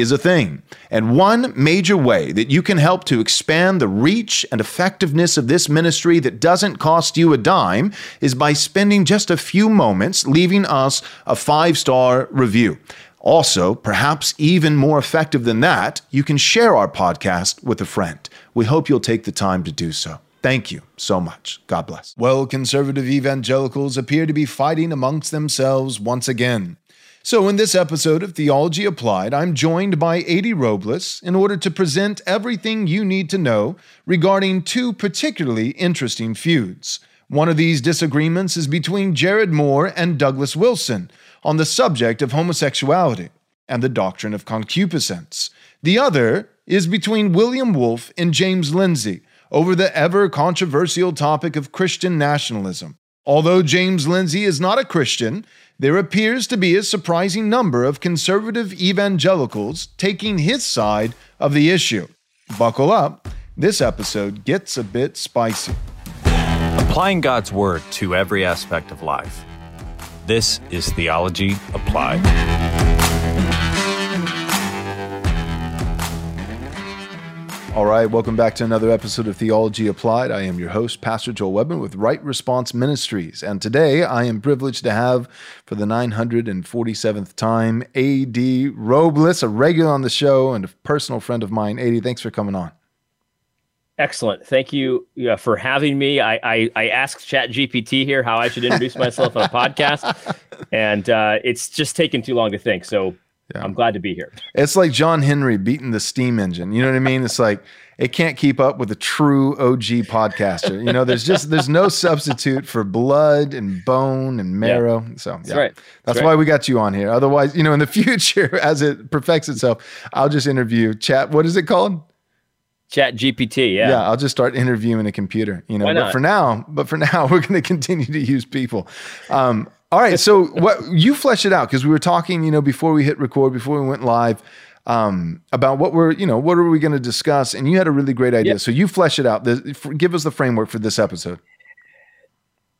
is a thing. And one major way that you can help to expand the reach and effectiveness of this ministry that doesn't cost you a dime is by spending just a few moments leaving us a five star review. Also, perhaps even more effective than that, you can share our podcast with a friend. We hope you'll take the time to do so. Thank you so much. God bless. Well, conservative evangelicals appear to be fighting amongst themselves once again. So, in this episode of Theology Applied, I'm joined by A.D. Robles in order to present everything you need to know regarding two particularly interesting feuds. One of these disagreements is between Jared Moore and Douglas Wilson on the subject of homosexuality and the doctrine of concupiscence. The other is between William Wolfe and James Lindsay over the ever controversial topic of Christian nationalism. Although James Lindsay is not a Christian, there appears to be a surprising number of conservative evangelicals taking his side of the issue. Buckle up, this episode gets a bit spicy. Applying God's Word to every aspect of life. This is Theology Applied. All right, welcome back to another episode of Theology Applied. I am your host, Pastor Joel Webbon with Right Response Ministries. And today I am privileged to have, for the 947th time, A.D. Robles, a regular on the show and a personal friend of mine. A.D., thanks for coming on. Excellent. Thank you uh, for having me. I, I, I asked Chat GPT here how I should introduce myself on a podcast, and uh, it's just taken too long to think. So yeah. I'm glad to be here. It's like John Henry beating the steam engine. You know what I mean? It's like it can't keep up with a true OG podcaster. You know, there's just there's no substitute for blood and bone and marrow. Yeah. So yeah, that's, right. that's, that's why right. we got you on here. Otherwise, you know, in the future, as it perfects itself, I'll just interview chat. What is it called? Chat GPT, yeah. Yeah, I'll just start interviewing a computer, you know. But for now, but for now, we're going to continue to use people. Um, all right, so what you flesh it out because we were talking, you know, before we hit record, before we went live, um, about what we're, you know, what are we going to discuss, and you had a really great idea. Yep. So you flesh it out. The, give us the framework for this episode.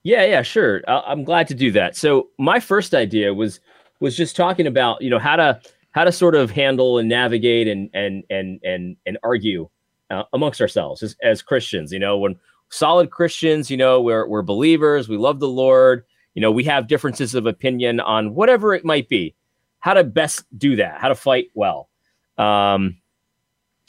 Yeah, yeah, sure. I'm glad to do that. So my first idea was was just talking about, you know, how to how to sort of handle and navigate and and and and and argue uh, amongst ourselves as, as Christians. You know, when solid Christians, you know, we're we're believers, we love the Lord. You know, we have differences of opinion on whatever it might be. How to best do that? How to fight well? Um,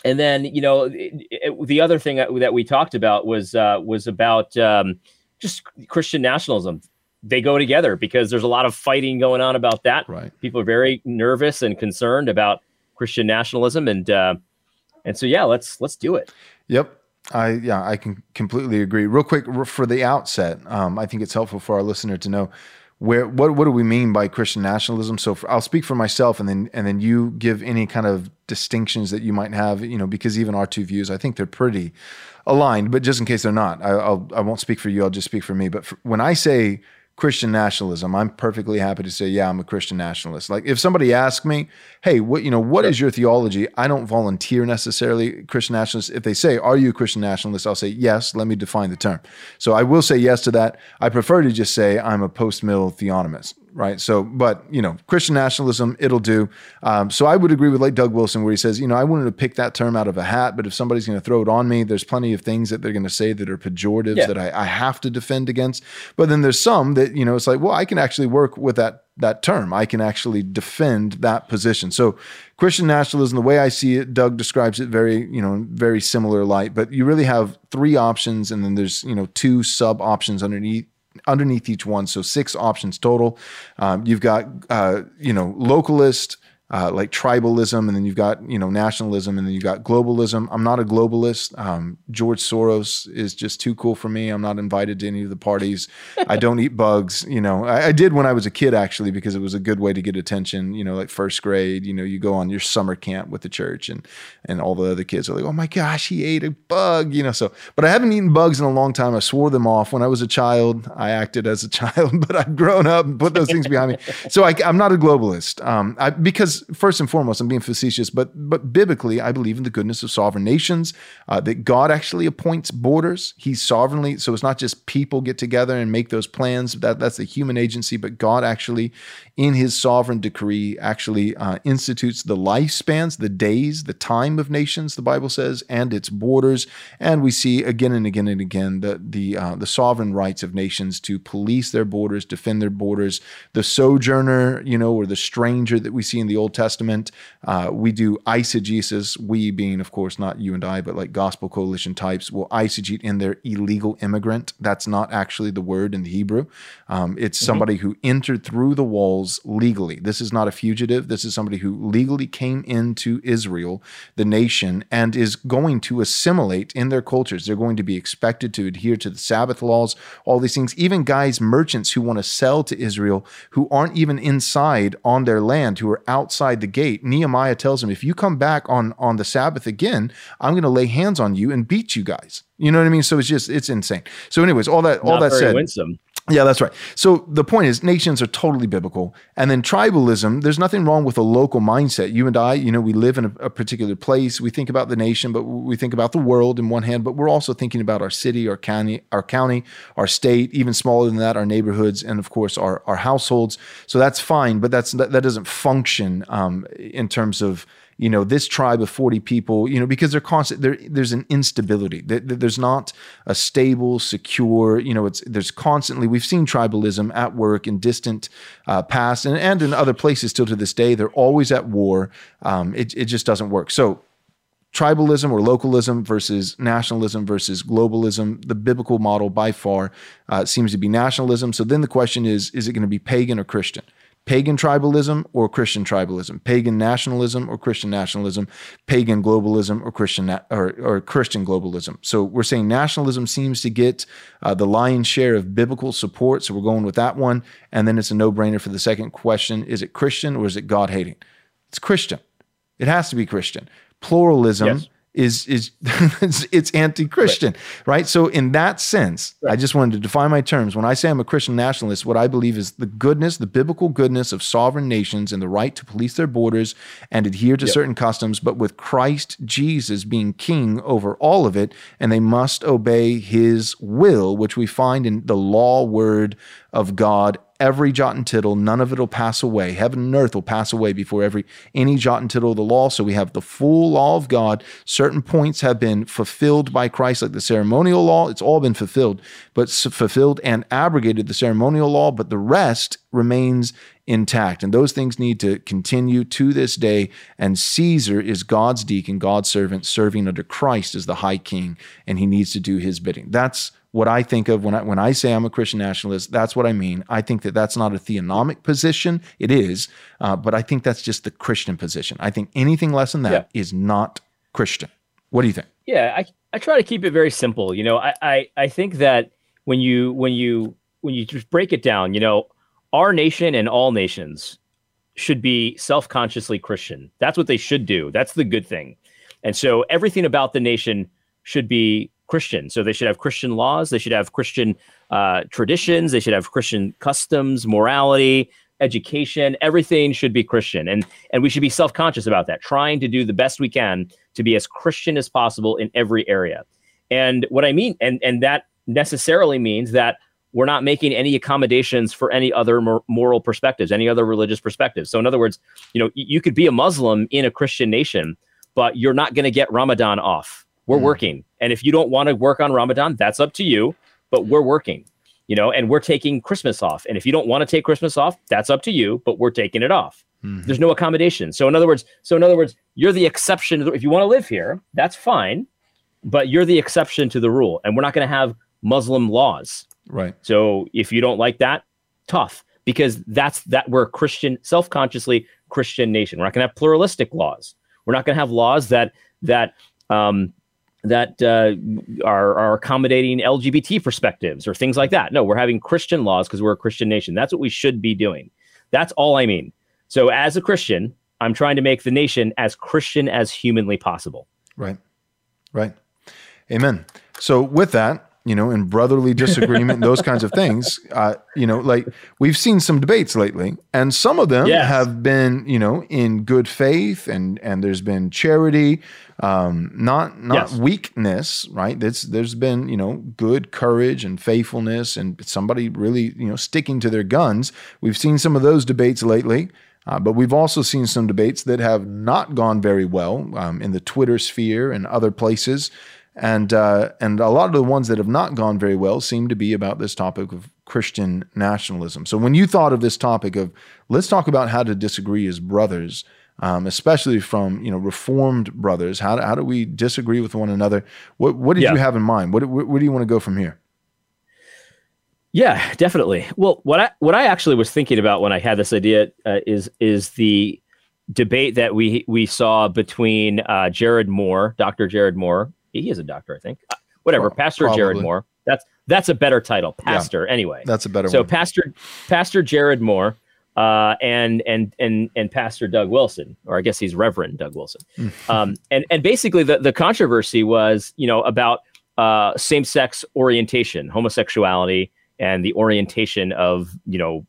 and then you know, it, it, the other thing that, that, we talked about was uh, was about um, just Christian nationalism. They go together because there's a lot of fighting going on about that. Right. People are very nervous and concerned about Christian nationalism, and uh, and so, yeah, let's let's do it. Yep. I yeah, I can completely agree. Real quick for the outset, um, I think it's helpful for our listener to know where what what do we mean by Christian nationalism. So for, I'll speak for myself, and then and then you give any kind of distinctions that you might have. You know, because even our two views, I think they're pretty aligned. But just in case they're not, I, I'll I won't speak for you. I'll just speak for me. But for, when I say Christian nationalism, I'm perfectly happy to say, yeah, I'm a Christian nationalist. Like if somebody asks me, hey, what you know, what is your theology? I don't volunteer necessarily Christian nationalist. If they say, are you a Christian nationalist? I'll say, yes, let me define the term. So I will say yes to that. I prefer to just say I'm a post-mill theonomist right? So, but you know, Christian nationalism, it'll do. Um, so I would agree with like Doug Wilson, where he says, you know, I wanted to pick that term out of a hat, but if somebody's going to throw it on me, there's plenty of things that they're going to say that are pejoratives yeah. that I, I have to defend against. But then there's some that you know, it's like, well, I can actually work with that that term. I can actually defend that position. So Christian nationalism, the way I see it, Doug describes it very, you know, very similar light, but you really have three options and then there's, you know, two sub options underneath underneath each one. So six options total. Um, you've got, uh, you know, localist, uh, like tribalism, and then you've got you know nationalism, and then you've got globalism. I'm not a globalist. Um, George Soros is just too cool for me. I'm not invited to any of the parties. I don't eat bugs. You know, I, I, did when I was a kid actually because it was a good way to get attention. You know, like first grade. You know, you go on your summer camp with the church, and and all the other kids are like, oh my gosh, he ate a bug. You know, so but I haven't eaten bugs in a long time. I swore them off when I was a child. I acted as a child, but I've grown up and put those things behind me. So I, am not a globalist um, I, because first and foremost, I'm being facetious, but but biblically, I believe in the goodness of sovereign nations. Uh, that God actually appoints borders. He's sovereignly, so it's not just people get together and make those plans. That that's a human agency, but God actually, in His sovereign decree, actually uh, institutes the lifespans, the days, the time of nations. The Bible says, and its borders. And we see again and again and again the the uh, the sovereign rights of nations to police their borders, defend their borders. The sojourner, you know, or the stranger that we see in the Old Testament. Uh, we do eisegesis, we being, of course, not you and I, but like Gospel Coalition types will eisegete in their illegal immigrant. That's not actually the word in the Hebrew. Um, it's mm-hmm. somebody who entered through the walls legally. This is not a fugitive. This is somebody who legally came into Israel, the nation, and is going to assimilate in their cultures. They're going to be expected to adhere to the Sabbath laws, all these things. Even guys, merchants who want to sell to Israel who aren't even inside on their land, who are outside the gate. Nehemiah tells him, if you come back on, on the Sabbath again, I'm going to lay hands on you and beat you guys. You know what I mean? So it's just, it's insane. So, anyways, all that, all that said. Winsome. Yeah, that's right. So the point is, nations are totally biblical. And then tribalism, there's nothing wrong with a local mindset. You and I, you know, we live in a, a, particular place. We think about the nation, but we think about the world in one hand, but we're also thinking about our city, our county, our county, our state, even smaller than that, our neighborhoods, and of course our, our households. So that's fine, but that's that, that doesn't function um, in terms of you know this tribe of 40 people you know because they're constant there, there's an instability there's not a stable secure you know it's there's constantly we've seen tribalism at work in distant uh, past and, and in other places still to this day they're always at war um, it, it just doesn't work so tribalism or localism versus nationalism versus globalism. The biblical model by far uh, seems to be nationalism. So then the question is is it going to be pagan or Christian? Pagan tribalism or Christian tribalism, pagan nationalism or Christian nationalism, pagan globalism or Christian na- or, or Christian globalism. So we're saying nationalism seems to get uh, the lion's share of biblical support. So we're going with that one, and then it's a no-brainer for the second question: Is it Christian or is it God hating? It's Christian. It has to be Christian. Pluralism. Yes is is it's, anti-Christian, right. right. So in that sense, right. I just wanted to define my terms. When I say I'm a Christian nationalist, what I believe is the goodness, the biblical goodness of sovereign nations and the right to police their borders and adhere to yep. certain customs, but with Christ Jesus being king over all of it, and they must obey his will, which we find in the law word of God every jot and tittle, none of it will pass away. Heaven and earth will pass away before every any jot and tittle of the law. So we have the full law of God. Certain points have been fulfilled by Christ, like the ceremonial law. It's all been fulfilled, but fulfilled and abrogated the ceremonial law, but the rest remains intact. And those things need to continue to this day. And Caesar is God's deacon, God's servant, serving under Christ as the high king, and he needs to do his bidding. That's what I think of when I when I say I'm a Christian nationalist. That's what I mean. I think that that's not a theonomic position. It is, uh, but I think that's just the Christian position. I think anything less than that yeah. is not Christian. What do you think? Yeah, I I try to keep it very simple. You know, I I, I think that when you when you when you just break it down, you know, our nation and all nations should be self-consciously Christian. That's what they should do. That's the good thing. And so everything about the nation should be Christian. So they should have Christian laws, they should have Christian uh, traditions, they should have Christian customs, morality, education. Everything should be Christian, and and we should be self conscious about that, trying to do the best we can to be as Christian as possible in every area. And what I mean, and and that necessarily means that we're not making any accommodations for any other moral perspectives, any other religious perspectives. So, in other words, you know, you could be a Muslim in a Christian nation, but you're not going to get Ramadan off we're mm. working. And if you don't want to work on Ramadan, that's up to you, but we're working. You know, and we're taking Christmas off. And if you don't want to take Christmas off, that's up to you, but we're taking it off. Mm-hmm. There's no accommodation. So in other words, so in other words, you're the exception. If you want to live here, that's fine, but you're the exception to the rule. And we're not going to have Muslim laws. Right. So if you don't like that, tough. because that's that we're a Christian, self-consciously Christian nation. We're not going to have pluralistic laws. We're not going to have laws that that um, that uh, are, are accommodating LGBT perspectives or things like that. No, we're having Christian laws because we're a Christian nation. That's what we should be doing. That's all I mean. So, as a Christian, I'm trying to make the nation as Christian as humanly possible. Right. Right. Amen. So, with that, you know, in brotherly disagreement, those kinds of things. Uh, you know, like we've seen some debates lately, and some of them yes. have been, you know, in good faith, and and there's been charity, um, not not yes. weakness, right? There's there's been, you know, good courage and faithfulness, and somebody really, you know, sticking to their guns. We've seen some of those debates lately. Uh, but we've also seen some debates that have not gone very well um, in the Twitter sphere and other places. And uh, and a lot of the ones that have not gone very well seem to be about this topic of Christian nationalism. So when you thought of this topic of let's talk about how to disagree as brothers, um, especially from you know reformed brothers, how do, how do we disagree with one another? What what did yeah. you have in mind? What where do you want to go from here? Yeah, definitely. Well, what I what I actually was thinking about when I had this idea uh, is is the debate that we we saw between uh, Jared Moore, Dr. Jared Moore, he is a doctor, I think. Uh, whatever, well, Pastor probably. Jared Moore. That's that's a better title, Pastor. Yeah, anyway, that's a better. So one. Pastor Pastor Jared Moore uh, and and and and Pastor Doug Wilson, or I guess he's Reverend Doug Wilson. um, and and basically the the controversy was you know about uh, same sex orientation, homosexuality, and the orientation of you know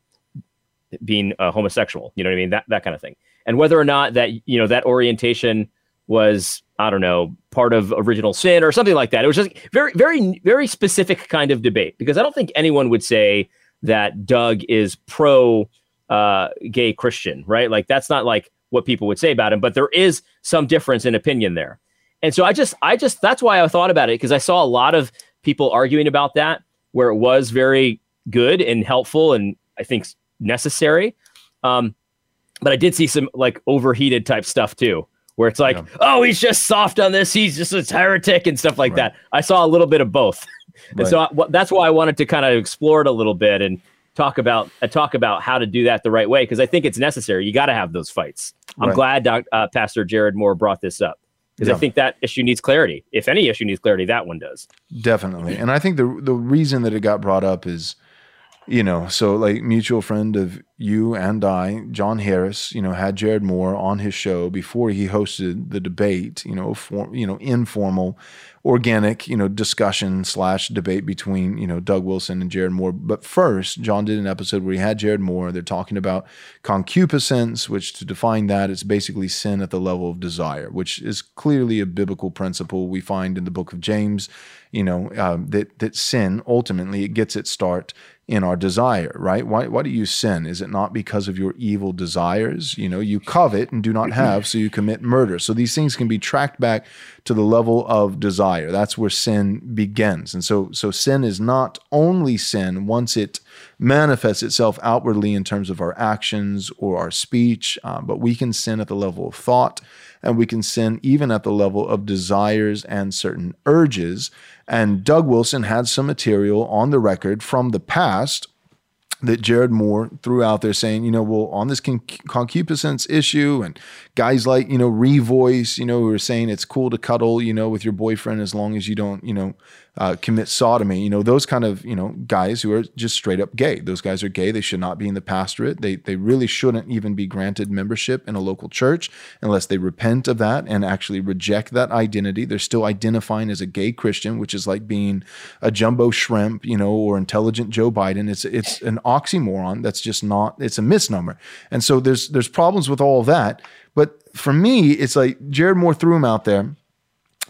being a homosexual. You know what I mean? That that kind of thing, and whether or not that you know that orientation was I don't know part of original sin or something like that. It was just very very very specific kind of debate because I don't think anyone would say that Doug is pro uh, gay Christian, right? Like that's not like what people would say about him, but there is some difference in opinion there. And so I just I just that's why I thought about it because I saw a lot of people arguing about that where it was very good and helpful and I think necessary. Um, but I did see some like overheated type stuff too where it's like, yeah. oh, he's just soft on this, he's just a heretic and stuff like right. that. I saw a little bit of both, and right. so I, that's why I wanted to kind of explore it a little bit and talk about uh, talk about how to do that the right way because I think it's necessary. You got to have those fights. I'm right. glad Doc, uh, Pastor Jared Moore brought this up because yeah. I think that issue needs clarity. If any issue needs clarity, that one does. Definitely, and I think the the reason that it got brought up is you know, so like mutual friend of you and I, John Harris, you know, had Jared Moore on his show before he hosted the debate, you know, for, you know, informal, organic, you know, discussion slash debate between, you know, Doug Wilson and Jared Moore. But first, John did an episode where he had Jared Moore. They're talking about concupiscence, which to define that, it's basically sin at the level of desire, which is clearly a biblical principle we find in the book of James, you know, um, that, that sin ultimately it gets its start in our desire, right? Why, why do you sin? Is it not because of your evil desires? You know, you covet and do not have, so you commit murder. So these things can be tracked back to the level of desire. That's where sin begins. And so, so sin is not only sin once it manifests itself outwardly in terms of our actions or our speech, uh, but we can sin at the level of thought and we can sin even at the level of desires and certain urges. And Doug Wilson had some material on the record from the past that Jared Moore threw out there saying, you know, well, on this concupiscence issue, and guys like, you know, Revoice, you know, who are saying it's cool to cuddle, you know, with your boyfriend as long as you don't, you know, uh, commit sodomy. You know, those kind of you know guys who are just straight up gay. Those guys are gay. They should not be in the pastorate. They they really shouldn't even be granted membership in a local church unless they repent of that and actually reject that identity. They're still identifying as a gay Christian, which is like being a jumbo shrimp, you know, or intelligent Joe Biden. It's it's an oxymoron. That's just not. It's a misnomer. And so there's there's problems with all that. But for me, it's like Jared Moore threw him out there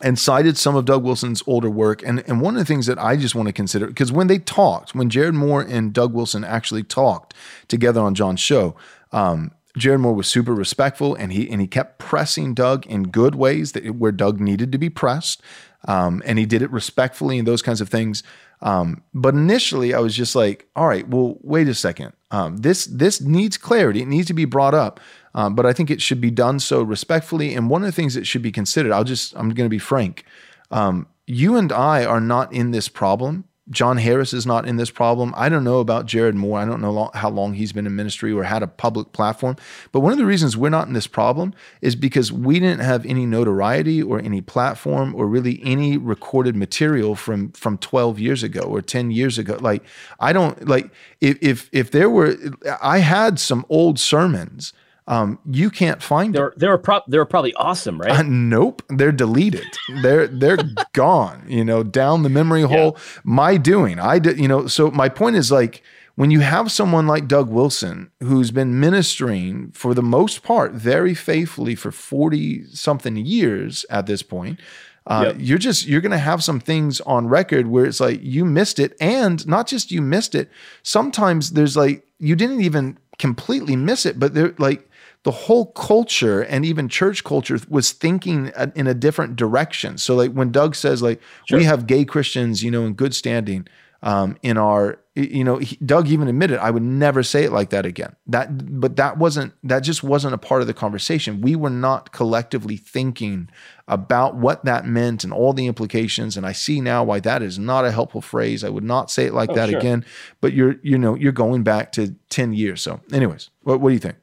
and cited some of Doug Wilson's older work. And, and one of the things that I just want to consider, because when they talked, when Jared Moore and Doug Wilson actually talked together on John's show, um, Jared Moore was super respectful and he and he kept pressing Doug in good ways that where Doug needed to be pressed. Um, and he did it respectfully and those kinds of things. Um, but initially, I was just like, "All right, well, wait a second. Um, this this needs clarity. It needs to be brought up." Um, but I think it should be done so respectfully. And one of the things that should be considered, I'll just, I'm going to be frank. Um, you and I are not in this problem John Harris is not in this problem. I don't know about Jared Moore. I don't know long, how long he's been in ministry or had a public platform. But one of the reasons we're not in this problem is because we didn't have any notoriety or any platform or really any recorded material from from 12 years ago or 10 years ago. Like I don't like if if if there were I had some old sermons um, you can't find they're, them. They're pro- they're probably awesome, right? Uh, nope, they're deleted. they're they're gone. You know, down the memory hole. Yeah. My doing. I did. You know. So my point is like when you have someone like Doug Wilson who's been ministering for the most part very faithfully for forty something years at this point. Uh, yep. You're just you're going to have some things on record where it's like you missed it, and not just you missed it. Sometimes there's like you didn't even completely miss it, but they're like the whole culture and even church culture was thinking in a different direction. So like when Doug says like sure. we have gay Christians, you know, in good standing um, in our, you know, he, Doug even admitted I would never say it like that again. That, but that wasn't that just wasn't a part of the conversation. We were not collectively thinking about what that meant and all the implications. And I see now why that is not a helpful phrase. I would not say it like oh, that sure. again. But you're, you know, you're going back to ten years. So, anyways, what, what do you think?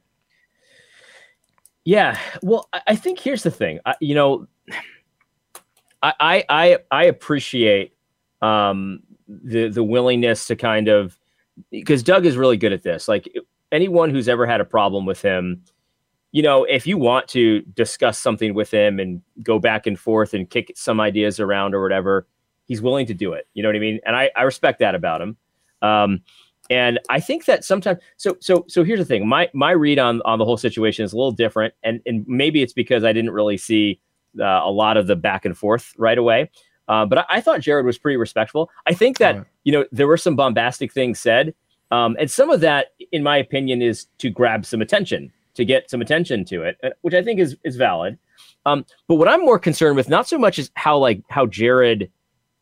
Yeah, well, I think here's the thing. I, you know, I I I appreciate um, the the willingness to kind of because Doug is really good at this. Like anyone who's ever had a problem with him, you know, if you want to discuss something with him and go back and forth and kick some ideas around or whatever, he's willing to do it. You know what I mean? And I I respect that about him. Um, and I think that sometimes, so so so here's the thing. My my read on on the whole situation is a little different, and and maybe it's because I didn't really see uh, a lot of the back and forth right away. Uh, but I, I, thought Jared was pretty respectful. I think that right. you know there were some bombastic things said, um, and some of that, in my opinion, is to grab some attention, to get some attention to it, uh, which I think is is valid. Um, but what I'm more concerned with, not so much as how like how Jared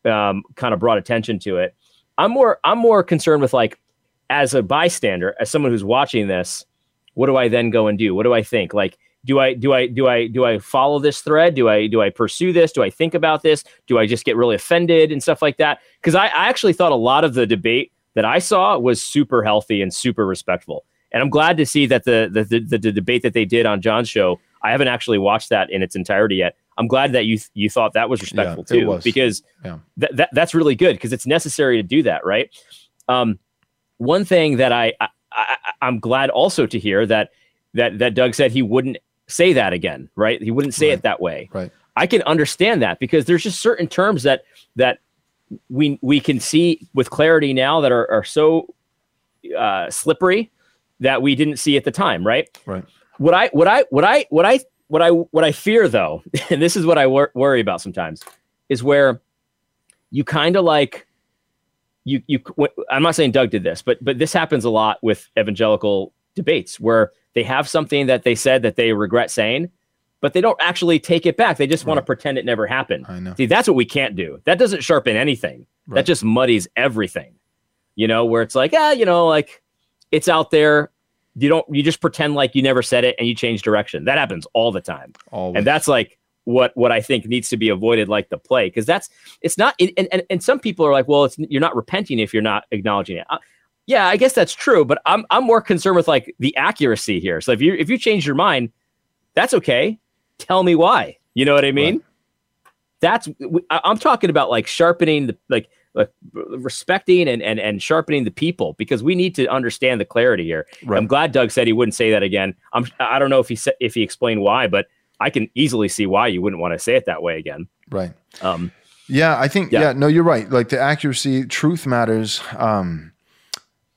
um, kind of brought attention to it. I'm more I'm more concerned with like as a bystander, as someone who's watching this, what do I then go and do? What do I think? Like, do I do I do I do I follow this thread? Do I do I pursue this? Do I think about this? Do I just get really offended and stuff like that? Because I, I actually thought a lot of the debate that I saw was super healthy and super respectful. And I'm glad to see that the the, the, the debate that they did on John's show, I haven't actually watched that in its entirety yet. I'm glad that you you thought that was respectful yeah, too, because yeah. th- that that's really good because it's necessary to do that, right? Um, one thing that I, I, I I'm glad also to hear that that that Doug said he wouldn't say that again, right? He wouldn't say right. it that way. Right. I can understand that because there's just certain terms that that we we can see with clarity now that are, are so uh, slippery that we didn't see at the time, right? Right. What I what I what I what I what I what I fear though, and this is what I wor- worry about sometimes, is where you kind of like you you I'm not saying Doug did this, but but this happens a lot with evangelical debates where they have something that they said that they regret saying, but they don't actually take it back. They just right. want to pretend it never happened. I know. See, that's what we can't do. That doesn't sharpen anything. Right. That just muddies everything. You know, where it's like, ah, you know, like it's out there. You don't you just pretend like you never said it and you change direction. That happens all the time. Always. And that's like what what I think needs to be avoided, like the play, because that's it's not. And, and and some people are like, well, it's you're not repenting if you're not acknowledging it. Uh, yeah, I guess that's true, but I'm I'm more concerned with like the accuracy here. So if you if you change your mind, that's okay. Tell me why. You know what I mean? Right. That's I'm talking about like sharpening the like like respecting and, and and sharpening the people because we need to understand the clarity here. Right. I'm glad Doug said he wouldn't say that again. I'm I don't know if he said if he explained why, but I can easily see why you wouldn't want to say it that way again. Right. Um, yeah, I think yeah. yeah. no, you're right. Like the accuracy, truth matters. Um,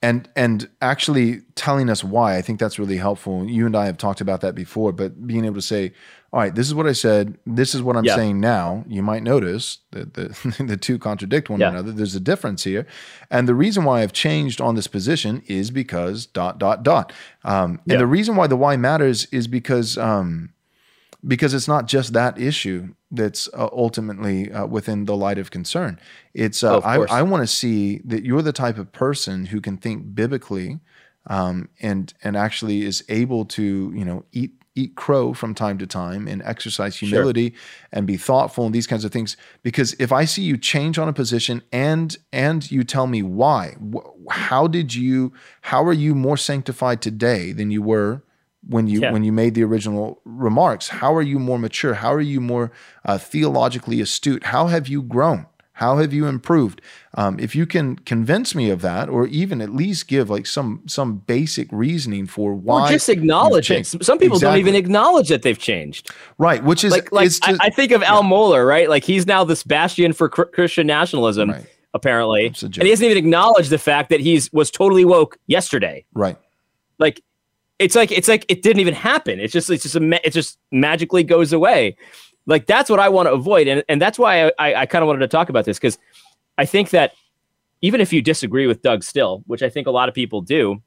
and and actually telling us why, I think that's really helpful. You and I have talked about that before, but being able to say, all right, this is what I said, this is what I'm yeah. saying now. You might notice that the the two contradict one yeah. another. There's a difference here, and the reason why I've changed on this position is because dot dot dot. Um, and the reason why the why matters is because um, because it's not just that issue that's uh, ultimately uh, within the light of concern. It's uh, oh, I, I want to see that you're the type of person who can think biblically um, and and actually is able to you know eat eat crow from time to time and exercise humility sure. and be thoughtful and these kinds of things because if i see you change on a position and and you tell me why how did you how are you more sanctified today than you were when you yeah. when you made the original remarks how are you more mature how are you more uh, theologically astute how have you grown how have you improved? Um, if you can convince me of that, or even at least give like some some basic reasoning for why, or just acknowledge it. Some people exactly. don't even acknowledge that they've changed. Right, which is like, like to, I, I, think of yeah. Al Mohler, right? Like he's now this bastion for cr- Christian nationalism, right. apparently, and he hasn't even acknowledged the fact that he's was totally woke yesterday. Right, like it's like it's like it didn't even happen. It's just it's just a, it just magically goes away. Like that's what I want to avoid, and and that's why I I, I kind of wanted to talk about this because I think that even if you disagree with Doug Still, which I think a lot of people do,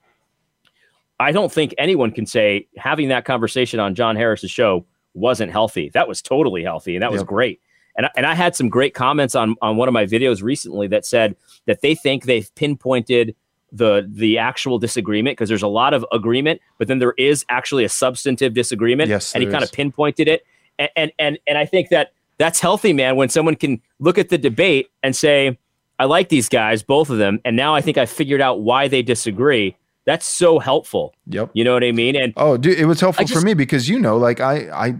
I don't think anyone can say having that conversation on John Harris's show wasn't healthy. That was totally healthy, and that was great. And and I had some great comments on on one of my videos recently that said that they think they've pinpointed the the actual disagreement because there's a lot of agreement, but then there is actually a substantive disagreement. Yes, and he kind of pinpointed it and, and and and I think that that's healthy, man. When someone can look at the debate and say, "I like these guys, both of them," and now I think I figured out why they disagree. That's so helpful. Yep. You know what I mean? And oh, dude, it was helpful just, for me because you know, like I I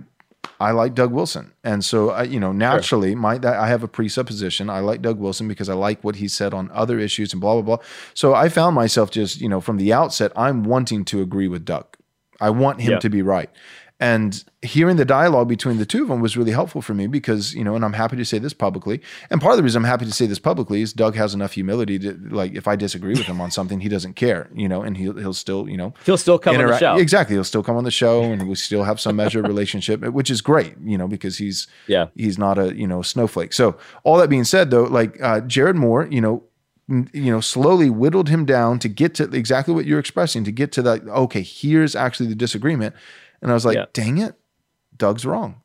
I like Doug Wilson, and so I, you know, naturally, sure. my I have a presupposition. I like Doug Wilson because I like what he said on other issues and blah blah blah. So I found myself just you know from the outset, I'm wanting to agree with Doug. I want him to be right. And hearing the dialogue between the two of them was really helpful for me because, you know, and I'm happy to say this publicly. And part of the reason I'm happy to say this publicly is Doug has enough humility to like if I disagree with him on something, he doesn't care, you know, and he'll he'll still, you know, he'll still come interact. on the show. Exactly. He'll still come on the show and we still have some measure of relationship, which is great, you know, because he's yeah, he's not a, you know, snowflake. So all that being said though, like uh, Jared Moore, you know, you know slowly whittled him down to get to exactly what you're expressing to get to that okay here's actually the disagreement and i was like yeah. dang it Doug's wrong.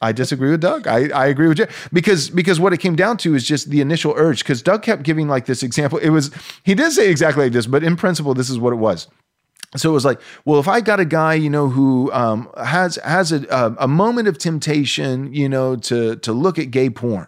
I disagree with Doug. I, I agree with you because because what it came down to is just the initial urge. Because Doug kept giving like this example. It was he did say exactly like this, but in principle, this is what it was. So it was like, well, if I got a guy, you know, who um, has has a, a moment of temptation, you know, to to look at gay porn,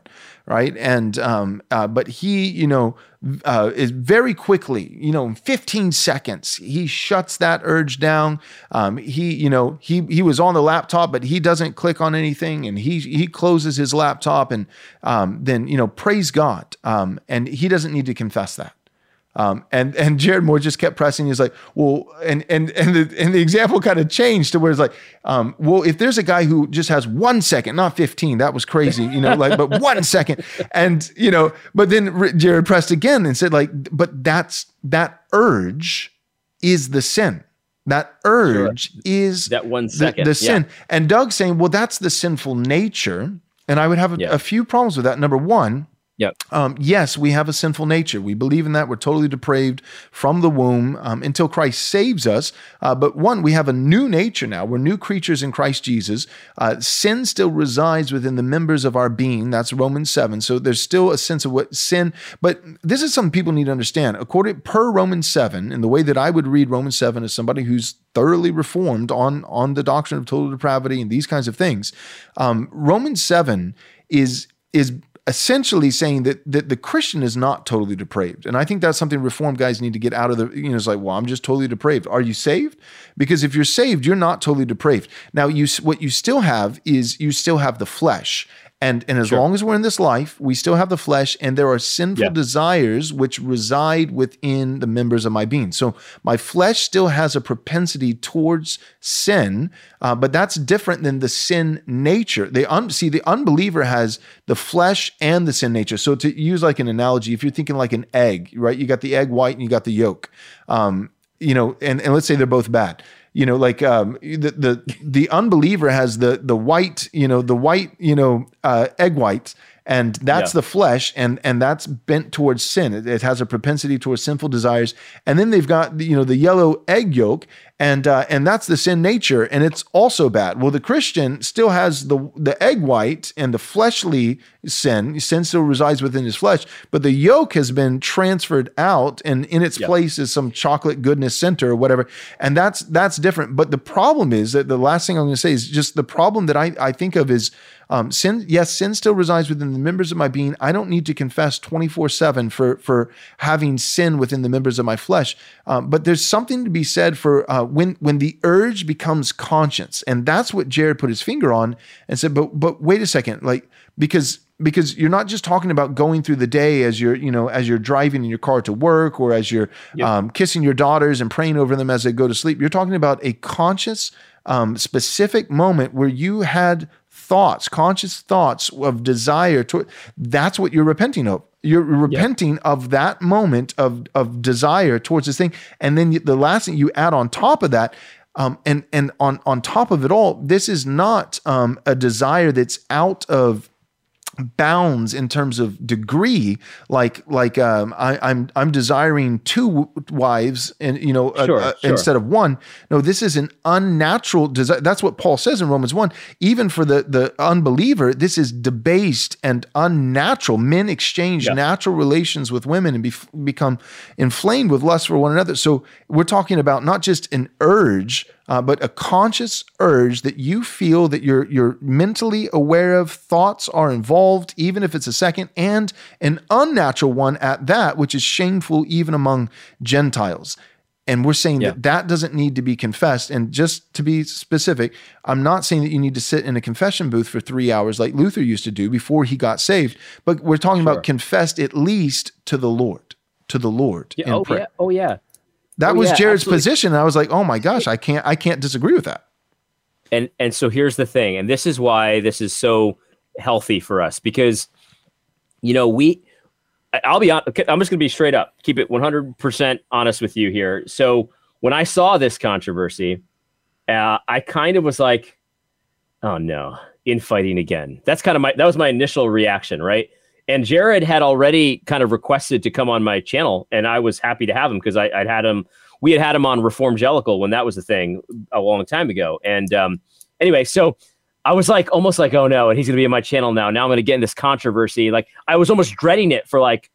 right? And um, uh, but he, you know, uh, is very quickly, you know, in 15 seconds, he shuts that urge down. Um, he, you know, he he was on the laptop, but he doesn't click on anything, and he he closes his laptop, and um, then you know, praise God, um, and he doesn't need to confess that. Um, and and Jared Moore just kept pressing. He's like, well, and and and the and the example kind of changed to where it's like, um, well, if there's a guy who just has one second, not fifteen, that was crazy, you know, like, but one second, and you know, but then Jared pressed again and said, like, but that's that urge is the sin. That urge sure. is that one second, the, the sin. Yeah. And Doug saying, well, that's the sinful nature. And I would have a, yeah. a few problems with that. Number one, Yep. Um, yes, we have a sinful nature. We believe in that. We're totally depraved from the womb um, until Christ saves us. Uh, but one, we have a new nature now. We're new creatures in Christ Jesus. Uh, sin still resides within the members of our being. That's Romans 7. So there's still a sense of what sin, but this is something people need to understand. According per Romans 7, and the way that I would read Romans 7 as somebody who's thoroughly reformed on, on the doctrine of total depravity and these kinds of things, um, Romans 7 is is essentially saying that that the Christian is not totally depraved. And I think that's something reformed guys need to get out of the, you know, it's like, well, I'm just totally depraved. Are you saved? Because if you're saved, you're not totally depraved. Now, you what you still have is you still have the flesh. And, and as sure. long as we're in this life, we still have the flesh, and there are sinful yeah. desires which reside within the members of my being. So my flesh still has a propensity towards sin, uh, but that's different than the sin nature. They un- see the unbeliever has the flesh and the sin nature. So to use like an analogy, if you're thinking like an egg, right? You got the egg white and you got the yolk. Um, you know, and, and let's say they're both bad you know like um, the the the unbeliever has the the white you know the white you know uh, egg whites and that's Yeah. the flesh and and that's bent towards sin. It, it has a propensity towards sinful desires. And then they've got the, you know the yellow egg yolk and uh, and that's the sin nature and it's also bad. Well the christian still has the the egg white and the fleshly sin. Sin still resides within his flesh but the yolk has been transferred out and in its Yep. place is some chocolate goodness center or whatever. And that's that's different. But the problem is that the last thing i'm going to say is just the problem that i i think of is um, sin, yes, sin still resides within the members of my being. I don't need to confess 24 7 for, for having sin within the members of my flesh. Um, but there's something to be said for uh, when, when the urge becomes conscience. And that's what Jared put his finger on and said, but, but wait a second, like, because because you're not just talking about going through the day as you're you know as you're driving in your car to work or as you're um, kissing your daughters and praying over them as they go to sleep you're talking about a conscious um, specific moment where you had thoughts conscious thoughts of desire to that's what you're repenting of. You're repenting of that moment of of desire towards this thing. And then the last thing you add on top of that um, and and on on top of it all this is not um, a desire that's out of bounds in terms of degree like like um I, i'm i'm desiring two wives and you know uh, Sure, uh, sure. instead of one no this is an unnatural desire that's what paul says in romans 1 even for the the unbeliever this is debased and unnatural men exchange Yeah. natural relations with women and be, become inflamed with lust for one another so we're talking about not just an urge uh, but a conscious urge that you feel that you're you're mentally aware of thoughts are involved even if it's a second and an unnatural one at that which is shameful even among gentiles and we're saying Yeah. that that doesn't need to be confessed and just to be specific i'm not saying that you need to sit in a confession booth for three hours like luther used to do before he got saved but we're talking Sure. about confessed at least to the lord to the lord Yeah, in oh prayer yeah. Oh yeah. That Oh, was yeah, jared's absolutely. position and i was like oh my gosh i can't i can't disagree with that. And and so here's the thing and this is why this is so healthy for us because you know we i'll be on i'm just going to be straight up keep it 100% honest with you here. So when i saw this controversy uh, i kind of was like oh no infighting again. That's kind of my that was my initial reaction right and jared had already kind of requested to come on my channel and i was happy to have him because i'd had him we had had him on reform jellicle when that was a thing a long time ago. And um anyway so i was like almost like oh no and he's going to be on my channel now. Now i'm going to get in this controversy. Like i was almost dreading it for like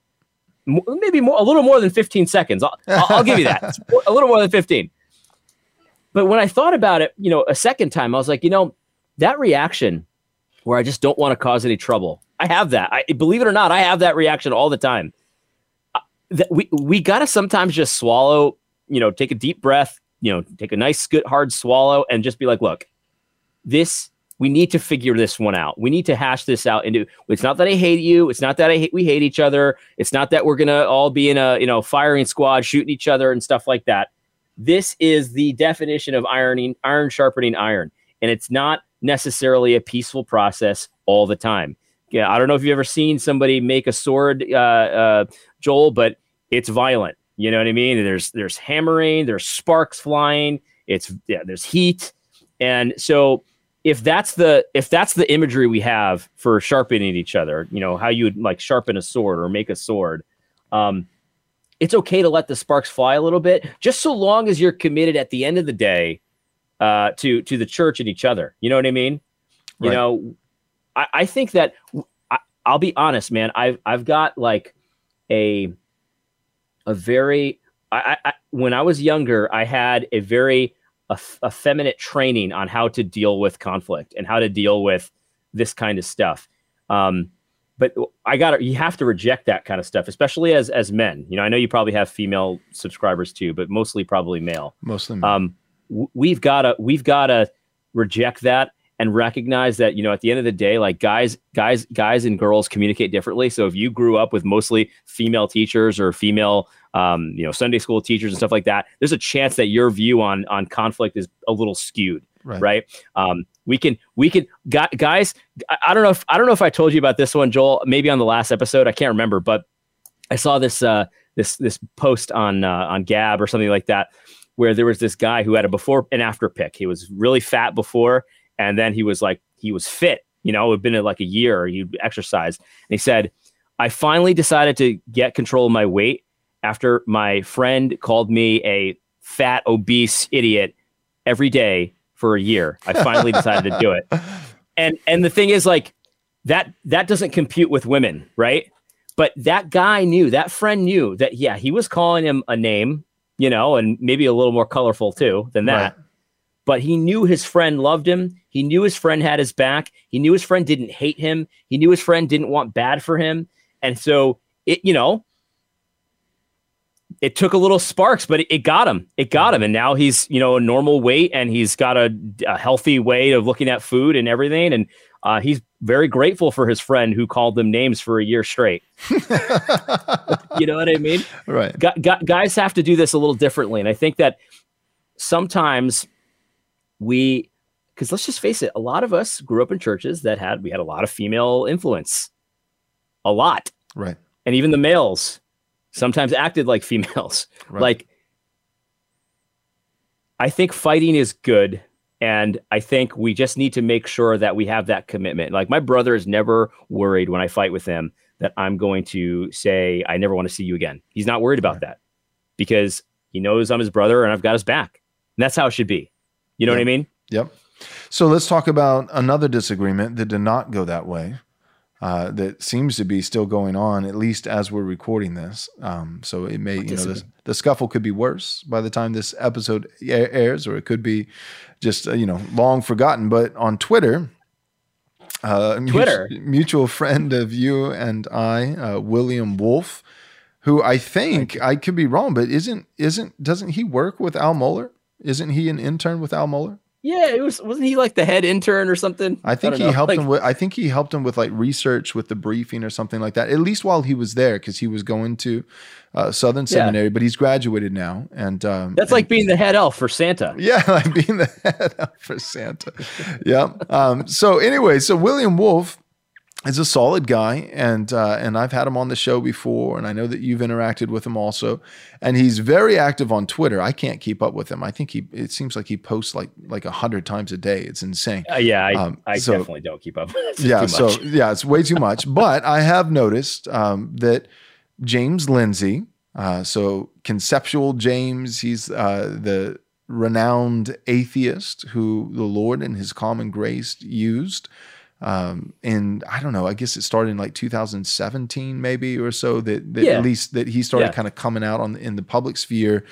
m- maybe more, a little more than 15 seconds. I'll, I'll, I'll give you that. A little more than 15 but when i thought about it you know a second time i was like you know that reaction where i just don't want to cause any trouble i have that. I believe it or not i have that reaction all the time. Uh, that we we got to sometimes just swallow you know take a deep breath you know take a nice good hard swallow and just be like look this we need to figure this one out. We need to hash this out into it's not that i hate you it's not that i hate we hate each other it's not that we're gonna all be in a you know firing squad shooting each other and stuff like that. This is the definition of ironing iron sharpening iron and it's not necessarily a peaceful process all the time yeah i don't know if you've ever seen somebody make a sword uh, uh, joel but it's violent you know what i mean? There's there's hammering there's sparks flying it's yeah there's heat. And so if that's the if that's the imagery we have for sharpening each other you know how you would like sharpen a sword or make a sword um it's okay to let the sparks fly a little bit just so long as you're committed at the end of the day uh to to the church and each other you know what i mean? You Right. know i i think that I, i'll be honest man i've i've got like a a very I, I, when I was younger, I had a very eff- effeminate training on how to deal with conflict and how to deal with this kind of stuff. Um, but I got you have to reject that kind of stuff, especially as as men. You know, I know you probably have female subscribers too, but mostly probably male mostly um, w- we've got to we've got to reject that and recognize that you know at the end of the day like guys guys guys and girls communicate differently so if you grew up with mostly female teachers or female um, you know sunday school teachers and stuff like that there's a chance that your view on on conflict is a little skewed Right. right, um, we can we can gu- guys I, I don't know if i don't know if i told you about this one joel maybe on the last episode i can't remember but i saw this uh this this post on uh, on gab or something like that where there was this guy who had a before and after pic. He was really fat before, and then he was like he was fit You know, it had been uh, like a year. You exercised. And he said, I finally decided to get control of my weight after my friend called me a fat, obese idiot every day for a year. I finally decided to do it. And and the thing is like that that doesn't compute with women, right? But that guy knew, that friend knew that yeah, he was calling him a name, you know, and maybe a little more colorful too than that. Right. But he knew his friend loved him. He knew his friend had his back. He knew his friend didn't hate him. He knew his friend didn't want bad for him. And so it, you know, it took a little sparks, but it, it, got him. It got him, and now he's you know a normal weight, and he's got a, a healthy way of looking at food and everything, and uh, he's very grateful for his friend who called them names for a year straight. you know what I mean? Right. guys have to do this a little differently, and I think that sometimes we, because let's just face it, a lot of us grew up in churches that had we had a lot of female influence, a lot, right, and even the males sometimes acted like females. Right. Like, I think fighting is good. And I think we just need to make sure that we have that commitment. Like, my brother is never worried when I fight with him that I'm going to say, I never want to see you again. He's not worried about right. that because he knows I'm his brother and I've got his back. And that's how it should be. You know yep. what I mean? Yep. So let's talk about another disagreement that did not go that way uh, that seems to be still going on, at least as we're recording this. Um, so it may, you know, this, the scuffle could be worse by the time this episode airs, or it could be just, uh, you know, long forgotten. But on Twitter, uh, Twitter, mutual, mutual friend of you and I, uh, William Wolfe, who I think I could be wrong, but isn't isn't doesn't he work with Al Mohler? Isn't he an intern with Al Mohler? Yeah, it was wasn't he like the head intern or something? I think I he know. helped like, him with I think he helped him with like research with the briefing or something like that. At least while he was there cuz he was going to uh, Southern Seminary, yeah. but he's graduated now and um, That's and, like being the head elf for Santa. Yeah, like being the head elf for Santa. yeah. Um, so anyway, so William Wolfe is a solid guy, and uh, and I've had him on the show before, and I know that you've interacted with him also. And he's very active on Twitter. I can't keep up with him. I think he it seems like he posts like like a hundred times a day. It's insane. Uh, yeah, I, um, I so, definitely don't keep up. yeah, so yeah, it's way too much. but I have noticed um, that James Lindsay, uh, so conceptual James, he's uh, the renowned atheist who the Lord in His common grace used um, and I don't know, I guess it started in like 2017 maybe or so that, that yeah. at least that he started yeah. kind of coming out on the, in the public sphere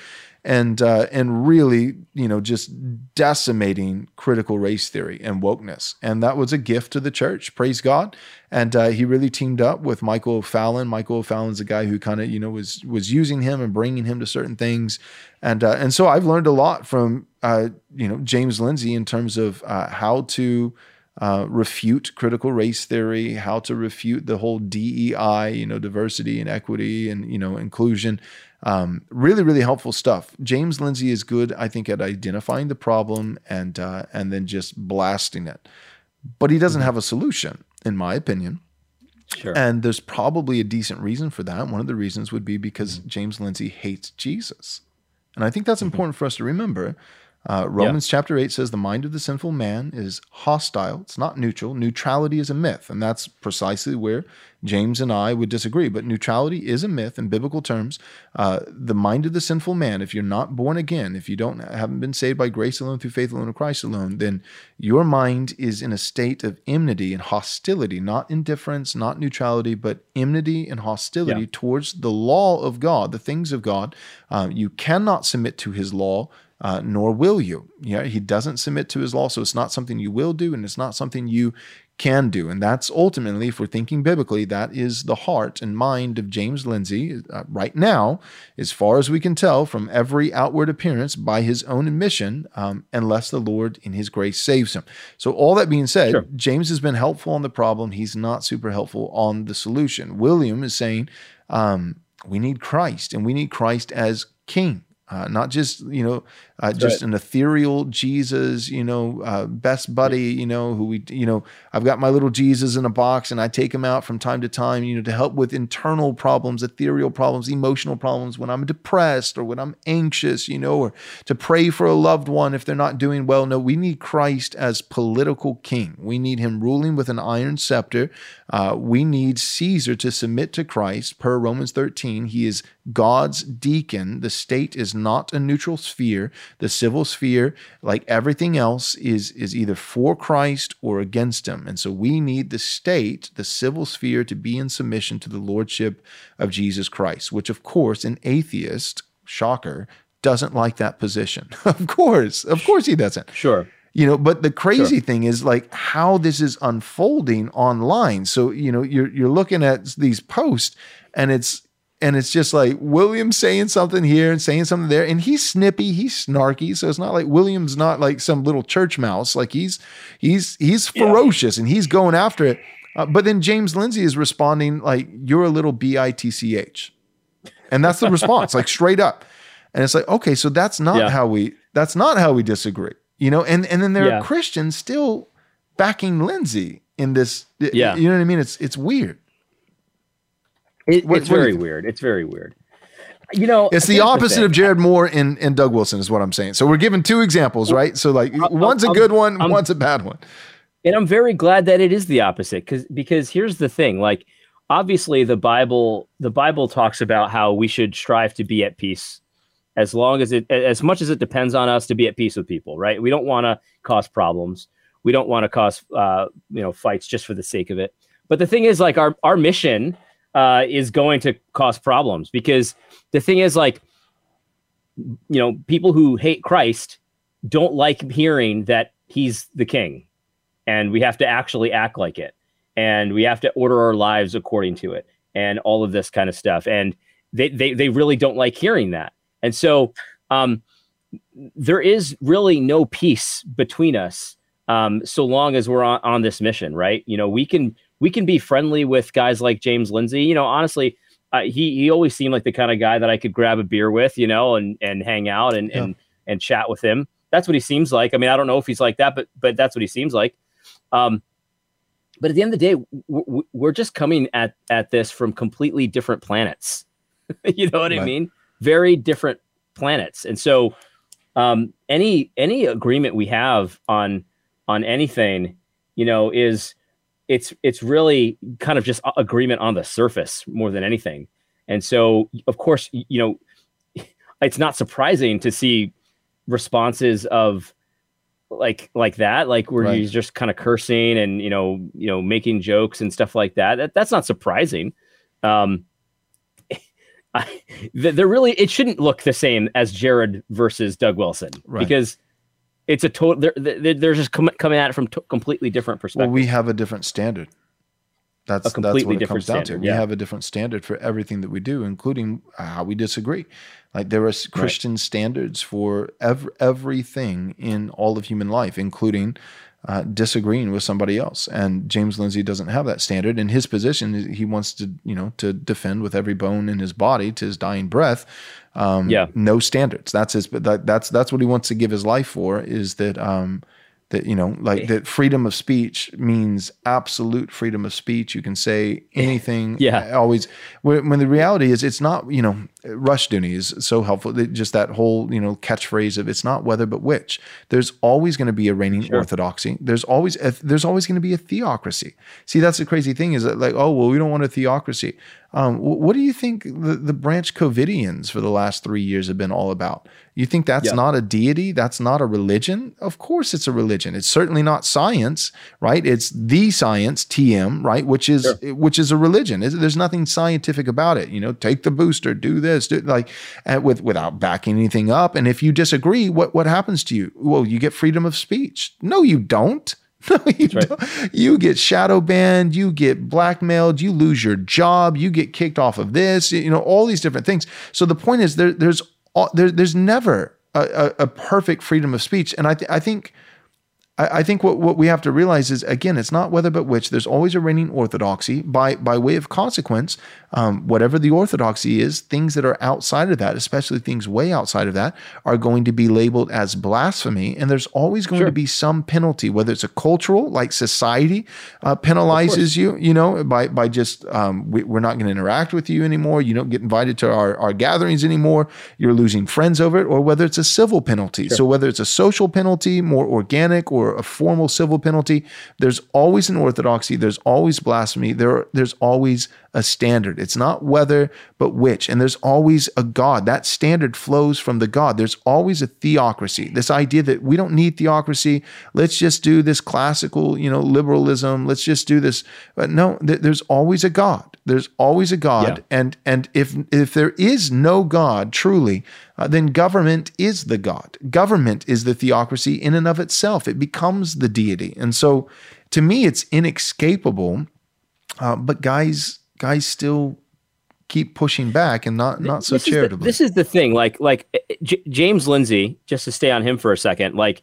and uh, and really you know just decimating critical race theory and wokeness and that was a gift to the church praise God and uh, he really teamed up with Michael O'Fallon Michael O'Fallon's a guy who kind of you know was was using him and bringing him to certain things and uh, and so I've learned a lot from uh, you know James Lindsay in terms of uh, how to uh, refute critical race theory, how to refute the whole DEI, you know, diversity and equity and you know inclusion. Um, really, really helpful stuff. James Lindsay is good, I think, at identifying the problem and uh, and then just blasting it, but he doesn't mm-hmm. have a solution, in my opinion. Sure. And there's probably a decent reason for that. One of the reasons would be because mm-hmm. James Lindsay hates Jesus. And I think that's mm-hmm. important for us to remember uh, Romans yeah. chapter 8 says the mind of the sinful man is hostile. It's not neutral. Neutrality is a myth. And that's precisely where James and I would disagree. But neutrality is a myth in biblical terms. Uh, the mind of the sinful man, if you're not born again, if you don't haven't been saved by grace alone through faith alone in Christ alone, then your mind is in a state of enmity and hostility, not indifference, not neutrality, but enmity and hostility yeah. towards the law of God, the things of God. Uh, you cannot submit to his law uh, nor will you. Yeah, he doesn't submit to his law, so it's not something you will do, and it's not something you can do. And that's ultimately, if we're thinking biblically, that is the heart and mind of James Lindsay uh, right now, as far as we can tell from every outward appearance by his own admission, um, unless the Lord in his grace saves him. So, all that being said, sure. James has been helpful on the problem. He's not super helpful on the solution. William is saying, um, we need Christ, and we need Christ as king. Uh, not just you know uh, just right. an ethereal Jesus, you know, uh, best buddy, you know, who we, you know, I've got my little Jesus in a box and I take him out from time to time, you know, to help with internal problems, ethereal problems, emotional problems when I'm depressed or when I'm anxious, you know, or to pray for a loved one if they're not doing well. No, we need Christ as political king. We need him ruling with an iron scepter. Uh, we need Caesar to submit to Christ per Romans 13. He is God's deacon. The state is not a neutral sphere. The civil sphere, like everything else, is, is either for Christ or against him. And so we need the state, the civil sphere, to be in submission to the lordship of Jesus Christ, which, of course, an atheist, shocker, doesn't like that position. of course. Of course he doesn't. Sure. You know, but the crazy sure. thing is like how this is unfolding online. So, you know, you're you're looking at these posts and it's and it's just like William saying something here and saying something there, and he's snippy, he's snarky. So it's not like William's not like some little church mouse. Like he's he's he's ferocious yeah. and he's going after it. Uh, but then James Lindsay is responding like you're a little bitch, and that's the response, like straight up. And it's like okay, so that's not yeah. how we that's not how we disagree, you know. And and then there yeah. are Christians still backing Lindsay in this. Yeah, you know what I mean. It's it's weird. It, what, it's what very weird. It's very weird. You know, it's the opposite the of Jared Moore and, and Doug Wilson, is what I'm saying. So we're giving two examples, right? So like I'm, one's a um, good one, I'm, one's a bad one. And I'm very glad that it is the opposite, because because here's the thing: like, obviously, the Bible the Bible talks about how we should strive to be at peace, as long as it as much as it depends on us to be at peace with people, right? We don't want to cause problems. We don't want to cause uh, you know fights just for the sake of it. But the thing is, like our our mission uh, is going to cause problems. Because the thing is like you know people who hate christ don't like hearing that he's the king. And we have to actually act like it. And we have to order our lives according to it. And all of this kind of stuff. And they they, they really don't like hearing that. And so um, there is really no peace between us um, so long as we're on, on this mission right? You know we can we can be friendly with guys like James Lindsay. You know, honestly, uh, he he always seemed like the kind of guy that I could grab a beer with, you know, and and hang out and yeah. and and chat with him. That's what he seems like. I mean, I don't know if he's like that, but but that's what he seems like. Um, but at the end of the day, we're just coming at at this from completely different planets. you know what right. I mean? Very different planets, and so um, any any agreement we have on on anything, you know, is it's it's really kind of just agreement on the surface more than anything. And so, of course, you know, it's not surprising to see responses of like like that, like where right. he's just kind of cursing and you know, you know, making jokes and stuff like that. that that's not surprising. Um, I, they're really it shouldn't look the same as Jared versus Doug Wilson right. because it's a total. They're, they're, they're just com- coming at it from completely different perspectives. Well, we have a different standard. That's, a completely that's what it comes down to. We have a different standard for everything that we do, including how we disagree. Like there are Christian right. standards for ev- everything in all of human life, including uh, disagreeing with somebody else. And James Lindsay doesn't have that standard. In his position, he wants to, you know, to defend with every bone in his body to his dying breath. Um, yeah. No standards. That's his. That, that's that's what he wants to give his life for. Is that um, that you know like that freedom of speech means absolute freedom of speech you can say anything yeah always when, the reality is it's not you know Rushdoony is so helpful just that whole you know catchphrase of it's not whether but which there's always going to be a reigning sure. orthodoxy there's always a, there's always going to be a theocracy see that's the crazy thing is that like oh well we don't want a theocracy um, what do you think the, the branch Covidians for the last three years have been all about? You think that's yeah. not a deity? That's not a religion? Of course, it's a religion. It's certainly not science, right? It's the science, TM, right? Which is sure. which is a religion. There's nothing scientific about it. You know, take the booster, do this, do, like with without backing anything up. And if you disagree, what what happens to you? Well, you get freedom of speech. No, you don't. No, you, right. you get shadow banned, you get blackmailed, you lose your job, you get kicked off of this, you know, all these different things. So the point is there, there's there, there's never a, a, a, perfect freedom of speech. And I, th- I think I, I think what, what we have to realize is again, it's not whether but which. There's always a reigning orthodoxy. By by way of consequence, um, whatever the orthodoxy is, things that are outside of that, especially things way outside of that, are going to be labeled as blasphemy. And there's always going Sure. to be some penalty, whether it's a cultural, like society uh, penalizes you, you know, by by just um, we, we're not going to interact with you anymore. You don't get invited to our, our gatherings anymore. You're losing friends over it, or whether it's a civil penalty. So whether it's a social penalty, more organic, or a formal civil penalty, there's always an orthodoxy. There's always blasphemy. There there's always a standard. It's not whether, but which. And there's always a God. That standard flows from the God. There's always a theocracy. This idea that we don't need theocracy. Let's just do this classical, you know, liberalism. Let's just do this. But no, th- there's always a God. There's always a God. Yeah. And and if if there is no God truly, uh, then government is the God. Government is the theocracy in and of itself. It becomes the deity. And so to me, it's inescapable. Uh, but guys, guys still keep pushing back and not not so this Is the, charitably. this is the thing. Like like eh, eh, J- James Lindsay, just to stay on him for a second. Like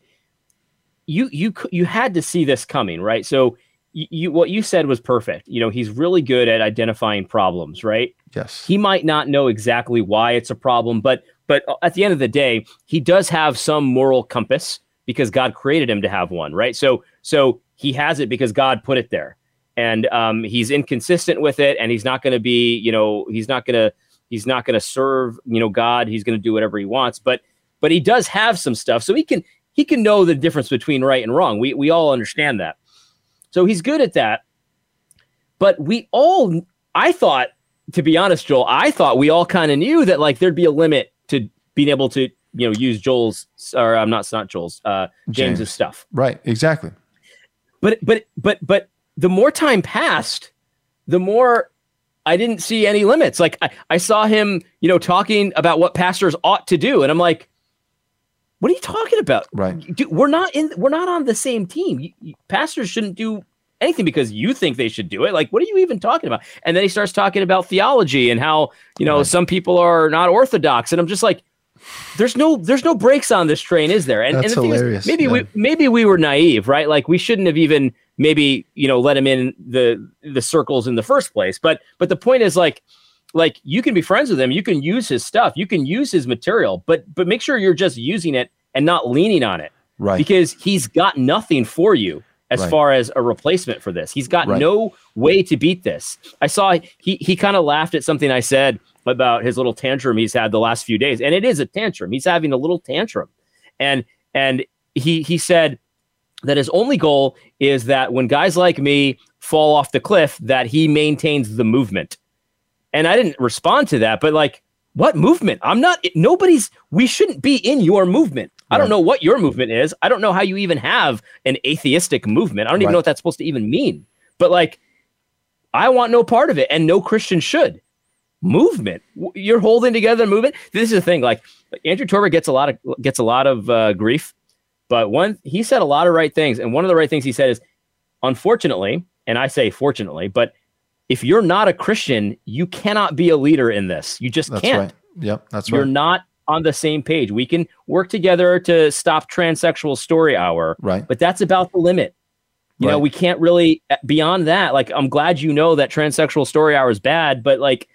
you you you had to see this coming, right? So you, what you said was perfect. You know, he's really good at identifying problems, right? yes. he might not know exactly why it's a problem but but at the end of the day he does have some moral compass because god created him to have one right so so he has it because god put it there and um, he's inconsistent with it and he's not going to be you know he's not going to he's not going to serve you know god he's going to do whatever he wants but but he does have some stuff so he can he can know the difference between right and wrong we we all understand that so he's good at that but we all i thought to be honest, Joel, I thought we all kind of knew that like there'd be a limit to being able to, you know, use Joel's or I'm not, it's not Joel's, uh, James's James. stuff. Right. Exactly. But but but but the more time passed, the more I didn't see any limits. Like I, I saw him, you know, talking about what pastors ought to do, and I'm like, what are you talking about? Right. Dude, we're not in we're not on the same team. You- you- pastors shouldn't do anything because you think they should do it. Like, what are you even talking about? And then he starts talking about theology and how, you know, Right. some people are not orthodox. And I'm just like, there's no there's no brakes on this train, is there? And, That's and the thing is, hilarious, maybe we maybe we were naive, right? Like we shouldn't have even maybe, you know, let him in the the circles in the first place. But but the point is like like you can be friends with him, you can use his stuff, you can use his material, but but make sure you're just using it and not leaning on it Right. because he's got nothing for you as Right. far as a replacement for this. He's got Right. no way to beat this. I saw he he kind of laughed at something I said about his little tantrum he's had the last few days, and it is a tantrum. He's having a little tantrum, and and he he said that his only goal is that when guys like me fall off the cliff, that he maintains the movement. And I didn't respond to that, but like, what movement? I'm not. Nobody's. We shouldn't be in your movement. I don't know what your movement is. I don't know how you even have an atheistic movement. I don't even Right. know what that's supposed to even mean. But like, I want no part of it, and no Christian should. Movement. You're holding together the movement. This is the thing. Like Andrew Torba gets a lot of gets a lot of uh, grief, but one he said a lot of right things, and one of the right things he said is, unfortunately, and I say fortunately, but if you're not a Christian, you cannot be a leader in this. You just That's can't That's right. Yep. That's right. you're not on the same page. We can work together to stop transsexual story hour, Right. but that's about the limit. You know, we can't really uh, beyond that. Like, I'm glad you know that transsexual story hour is bad, but like,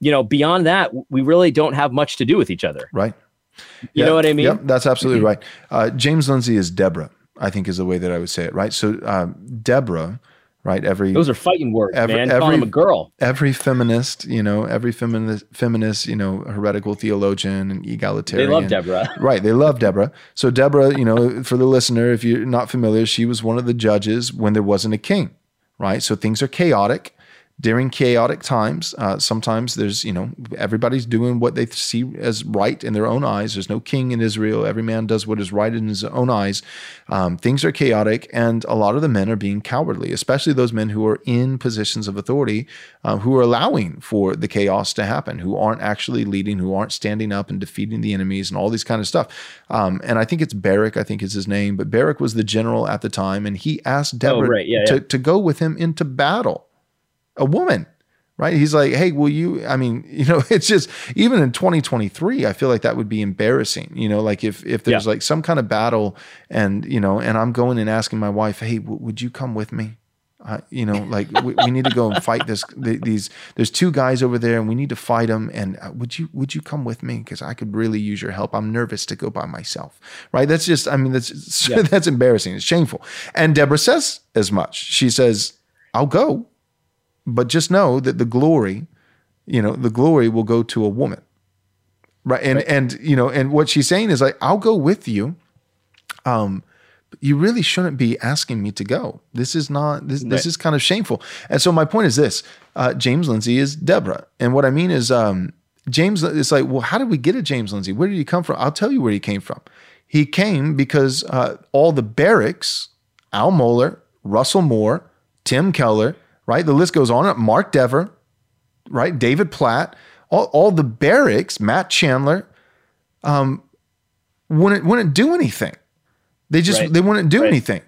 you know, beyond that, we really don't have much to do with each other. Right. You know what I mean? Yep, that's absolutely right. Uh, James Lindsay is Deborah, I think is the way that I would say it, right? So um, Deborah, right? Every Those are fighting words, Every- man. Every- him a girl. every feminist, you know, every feminist, feminist, you know, heretical theologian and egalitarian. They love Deborah. Right. They love Deborah. So, Deborah, you know, for the listener, if you're not familiar, she was one of the judges when there wasn't a king, right? So, things are chaotic. During chaotic times, uh, sometimes there's, you know, everybody's doing what they see as right in their own eyes. There's no king in Israel. Every man does what is right in his own eyes. Um, things are chaotic, and a lot of the men are being cowardly, especially those men who are in positions of authority, uh, who are allowing for the chaos to happen, who aren't actually leading, who aren't standing up and defeating the enemies, and all these kind of stuff. Um, and I think it's Barak, I think is his name, but Barak was the general at the time, and he asked Deborah right. Yeah, to, yeah. to go with him into battle. A woman, right? He's like, hey, will you? I mean, you know, it's just even in 2023, I feel like that would be embarrassing. You know, like if if there's yeah. like some kind of battle, and you know, and I'm going and asking my wife, hey, w- would you come with me? Uh, you know, like we, we, need to go and fight this. these there's two guys over there, and we need to fight them. And uh, would you would you come with me? Because I could really use your help. I'm nervous to go by myself. Right? That's just. I mean, that's yeah. that's embarrassing. It's shameful. And Deborah says as much. She says, "I'll go, but just know that the glory, you know, the glory will go to a woman." Right? And right. and you know, and what she's saying is like, "I'll go with you." Um, you really shouldn't be asking me to go. This is not this. Right. This is kind of shameful. And so my point is this: uh, James Lindsay is Deborah, and what I mean is um, James. It's like, well, how did we get a James Lindsay? Where did he come from? I'll tell you where he came from. He came because uh, all the Baraks, Al Mohler, Russell Moore, Tim Keller, right? The list goes on. Mark Dever, right? David Platt, all, all the Baraks, Matt Chandler, um, wouldn't wouldn't do anything. They just right. they wouldn't do right. anything.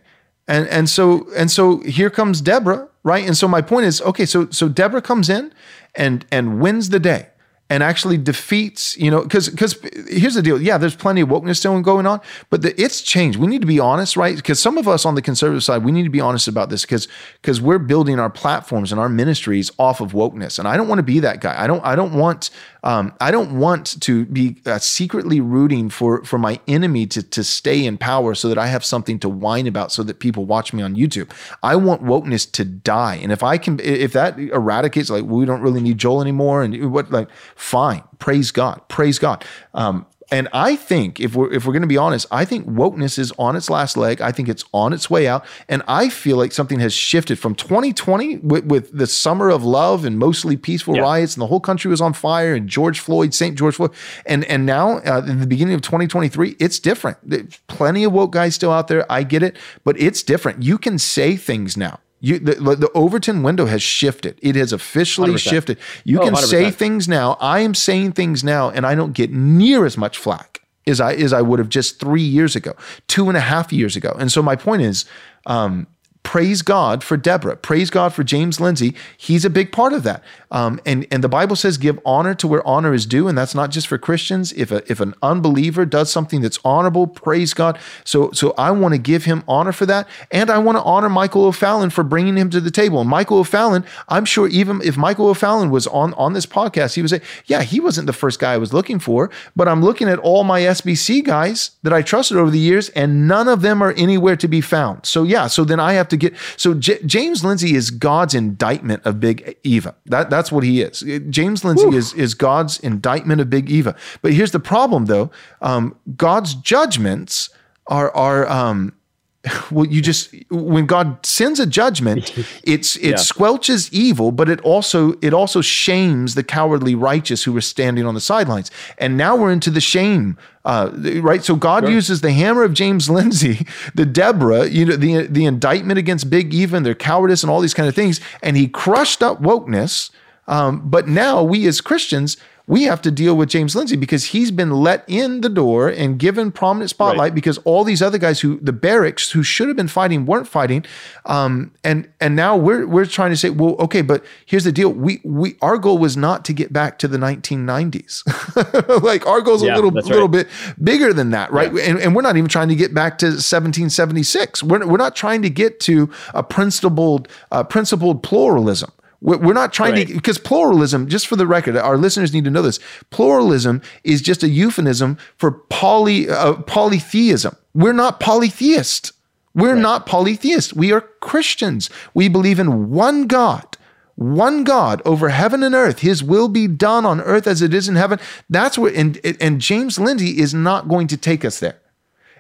And and so and so here comes Deborah, right? And so my point is, okay, so so Deborah comes in and and wins the day and actually defeats, you know, because because here's the deal. Yeah, there's plenty of wokeness still going on, but the, it's changed. We need to be honest, right? Because some of us on the conservative side, we need to be honest about this because because we're building our platforms and our ministries off of wokeness, and I don't want to be that guy. I don't I don't want um, I don't want to be uh, secretly rooting for for my enemy to to stay in power so that I have something to whine about so that people watch me on YouTube. I want wokeness to die, and if I can, if that eradicates, like we don't really need Joel anymore, and what like fine, praise God, praise God. Um, and I think if we're if we're going to be honest, I think wokeness is on its last leg. I think it's on its way out, and I feel like something has shifted from 2020 with, with the summer of love and mostly peaceful yeah. riots, and the whole country was on fire, and George Floyd, St. George Floyd, and and now uh, in the beginning of 2023, it's different. There's plenty of woke guys still out there. I get it, but it's different. You can say things now. You, the, the, Overton window has shifted. It has officially 100%. shifted. You oh, can 100%. say things now. I am saying things now, and I don't get near as much flack as I as I would have just three years ago, two and a half years ago. And so my point is, um, praise God for Deborah. Praise God for James Lindsay. He's a big part of that. Um, and and the Bible says give honor to where honor is due, and that's not just for Christians. If a, if an unbeliever does something that's honorable, praise God. So so I want to give him honor for that, and I want to honor Michael O'Fallon for bringing him to the table. And Michael O'Fallon, I'm sure even if Michael O'Fallon was on on this podcast, he would say, yeah, he wasn't the first guy I was looking for, but I'm looking at all my SBC guys that I trusted over the years, and none of them are anywhere to be found. So yeah, so then I have to get so J- James Lindsay is God's indictment of Big Eva. That that's what he is. James Lindsay is is God's indictment of Big Eva. But here's the problem, though. Um, God's judgments are are um, well you just when god sends a judgment it's it yeah. squelches evil but it also it also shames the cowardly righteous who were standing on the sidelines and now we're into the shame uh, right so god sure. uses the hammer of james lindsay the deborah you know the the indictment against Big Eva their cowardice and all these kind of things and he crushed up wokeness um, but now we as christians we have to deal with James Lindsay because he's been let in the door and given prominent spotlight right. because all these other guys who the Baraks who should have been fighting weren't fighting, um, and and now we're we're trying to say, well, okay, but here's the deal: we we our goal was not to get back to the 1990s, like our goal's yeah, a little little bit bigger than that, right? Yeah. And, and we're not even trying to get back to 1776. We're we're not trying to get to a principled uh, principled pluralism. We're not trying right. to, because pluralism, just for the record, our listeners need to know this. Pluralism is just a euphemism for poly, uh, polytheism. We're not polytheist. We're right. not polytheist. We are Christians. We believe in one God, one God over heaven and earth. His will be done on earth as it is in heaven. That's where, and, and James Lindsay is not going to take us there.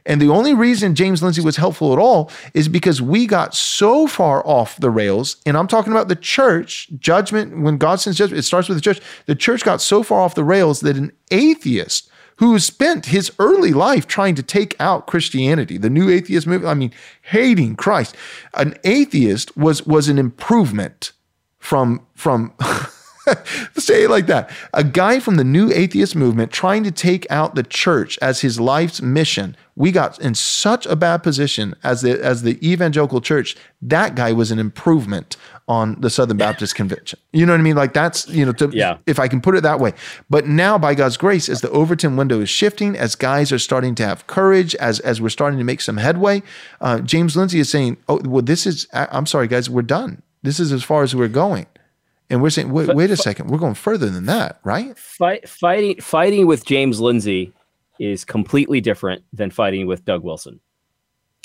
And the only reason James Lindsay was helpful at all is because we got so far off the rails. And I'm talking about the church, judgment, when God sends judgment, it starts with the church. The church got so far off the rails that an atheist who spent his early life trying to take out Christianity, the new atheist movement, I mean, hating Christ, an atheist was, was an improvement from, from, Say it like that. A guy from the new atheist movement trying to take out the church as his life's mission. We got in such a bad position as the as the evangelical church. That guy was an improvement on the Southern Baptist Convention. You know what I mean? Like that's you know, to, Yeah. if I can put it that way. But now, by God's grace, as the Overton window is shifting, as guys are starting to have courage, as as we're starting to make some headway, uh, James Lindsay is saying, "Oh, well, this is. I- I'm sorry, guys, we're done. This is as far as we're going." And we're saying, wait, wait a second, we're going further than that, right? Fight, fighting fighting with James Lindsay is completely different than fighting with Doug Wilson.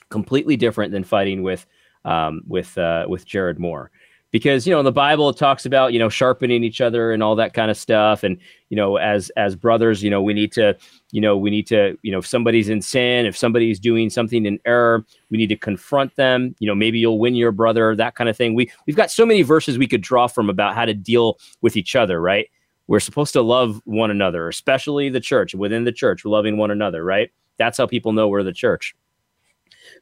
Completely different than fighting with um, with uh, with Jared Moore, because you know in the Bible it talks about you know sharpening each other and all that kind of stuff, and you know as as brothers, you know we need to you know we need to you know if somebody's in sin, if somebody's doing something in error, we need to confront them. You know maybe you'll win your brother, that kind of thing. We we've got so many verses we could draw from about how to deal with each other, right? we're supposed to love one another, especially the church. Within the church, we're loving one another, right? That's how people know we're the church.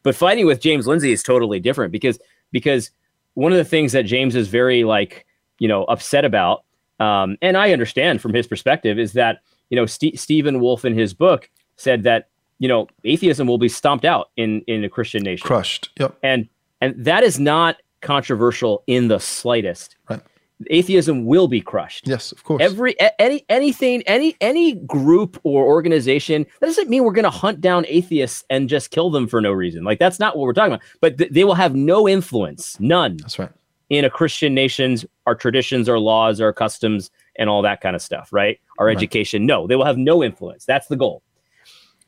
But fighting with James Lindsay is totally different because because one of the things that James is very like you know upset about, um, and I understand from his perspective, is that you know Ste Stephen Wolfe in his book said that you know atheism will be stomped out in in a Christian nation Crushed. Yep. and and that is not controversial in the slightest. Right. Atheism will be crushed. Yes, of course. Every any anything any any group or organization that doesn't mean we're going to hunt down atheists and just kill them for no reason. Like that's not what we're talking about. But th- they will have no influence, none, That's right. in a Christian nation's our traditions, our laws, our customs, and all that kind of stuff. Right? Our Right. education. No, they will have no influence. That's the goal.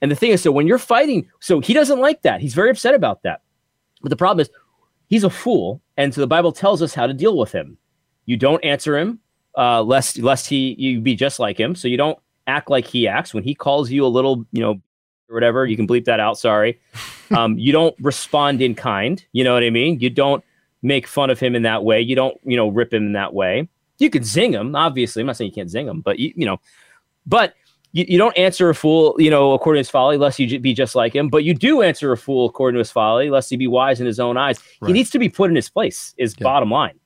And the thing is, so when you're fighting, so he doesn't like that. He's very upset about that. But the problem is, he's a fool, and so the Bible tells us how to deal with him. You don't answer him, uh, lest lest he you be just like him. So you don't act like he acts when he calls you a little, you know, or whatever. You can bleep that out. Sorry. Um, you don't respond in kind. You know what I mean? You don't make fun of him in that way. You don't, you know, rip him in that way. You can zing him, obviously. I'm not saying you can't zing him, but you, you know, but you, you don't answer a fool, you know, according to his folly, lest you be just like him. But you do answer a fool according to his folly, lest he be wise in his own eyes. He needs to be put in his place. Is Yeah. bottom line.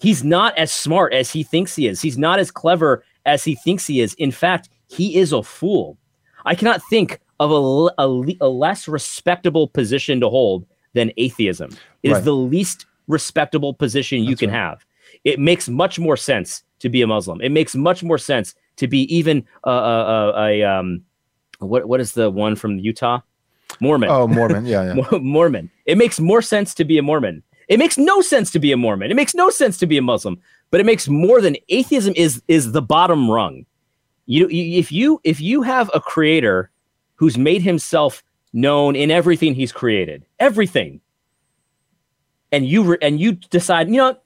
He's not as smart as he thinks he is. He's not as clever as he thinks he is. In fact, he is a fool. I cannot think of a, a a less respectable position to hold than atheism. It is Right. the least respectable position you That's can right. have. It makes much more sense to be a Muslim. It makes much more sense to be even a, a, a, a um, what what is the one from Utah? Mormon. Oh, Mormon. Yeah, yeah. Mormon. It makes more sense to be a Mormon. It makes no sense to be a Mormon. It makes no sense to be a Muslim. But it makes more than atheism is is the bottom rung. You, if you if you have a creator who's made himself known in everything he's created, everything, and you re- and you decide, you know.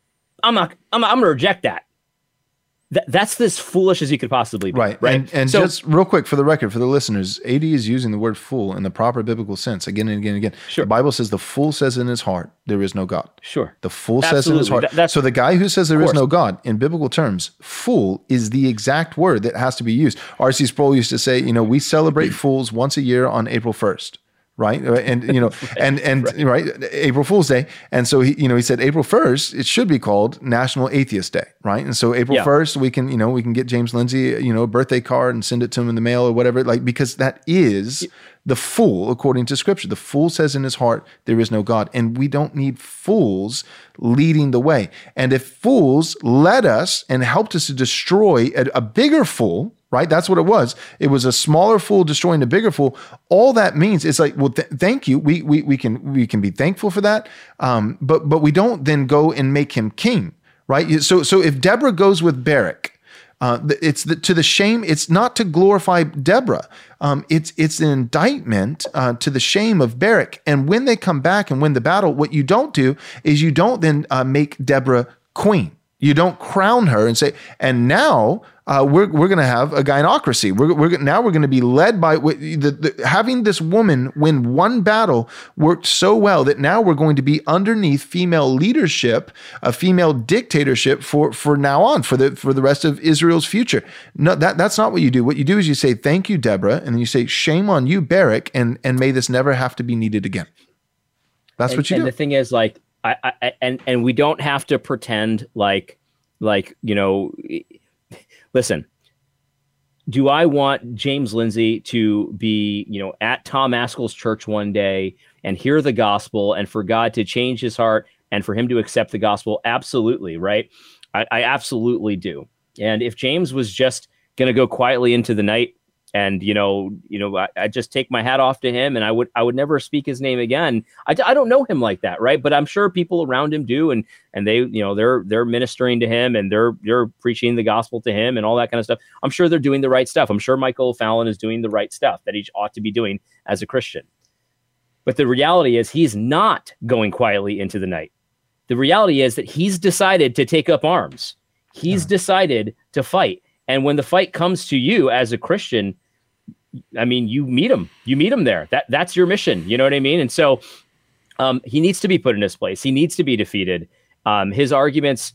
I'm not, I'm, I'm gonna reject that. That that's as foolish as you could possibly be. Right. Right. And, and So- just real quick for the record, for the listeners, AD is using the word fool in the proper biblical sense again and again and again. Sure. The Bible says the fool says in his heart, there is no God. Sure. The fool says in his heart. That- so the guy who says there is no God, in biblical terms, fool is the exact word that has to be used. R.C. Sproul used to say, you know, we celebrate fools once a year on April 1st. Right. Uh, and, you know, and, and, right. April Fool's Day. And so he, you know, he said April 1st, it should be called National Atheist Day. Right. And so April Yeah. 1st, we can, you know, we can get James Lindsay, you know, a birthday card and send it to him in the mail or whatever. Like, because that is the fool according to scripture. The fool says in his heart, there is no God. And we don't need fools leading the way. And if fools led us and helped us to destroy a, a bigger fool, right? That's what it was. It was a smaller fool destroying a bigger fool. All that means is like, well, th- thank you. We, we, we can, we can be thankful for that. Um, but, but we don't then go and make him king, right? So, so if Deborah goes with Barak, uh, it's the, to the shame. It's not to glorify Deborah. Um, it's it's an indictment uh, to the shame of Barak. And when they come back and win the battle, what you don't do is you don't then uh, make Deborah queen. You don't crown her and say, and now uh, we're, we're going to have a gynocracy. We're, we're now we're going to be led by the, the, having this woman win one battle worked so well that now we're going to be underneath female leadership, a female dictatorship for for now on for the for the rest of Israel's future. No, that that's not what you do. What you do is you say thank you, Deborah, and then you say shame on you, Barak, and and may this never have to be needed again. That's and, what you and do. the thing is like I, I and and we don't have to pretend like Like, you know, listen, do I want James Lindsay to be, you know, at Tom Ascol's church one day and hear the gospel and for God to change his heart and for him to accept the gospel? Absolutely, right? I, I absolutely do. And if James was just going to go quietly into the night and you know you know I, I, just take my hat off to him and i would i would never speak his name again. I, I don't know him like that right? But i'm sure people around him do and and they you know they're they're ministering to him and they're they're preaching the gospel to him and all that kind of stuff. I'm sure they're doing the right stuff. I'm sure michael fallon is doing the right stuff that he ought to be doing as a christian. But the reality is he's not going quietly into the night. The reality is that he's decided to take up arms. He's yeah. decided to fight. And when the fight comes to you as a christian I mean, you meet him, you meet him there. That that's your mission. You know what I mean? And so um, he needs to be put in his place. He needs to be defeated. Um, his arguments,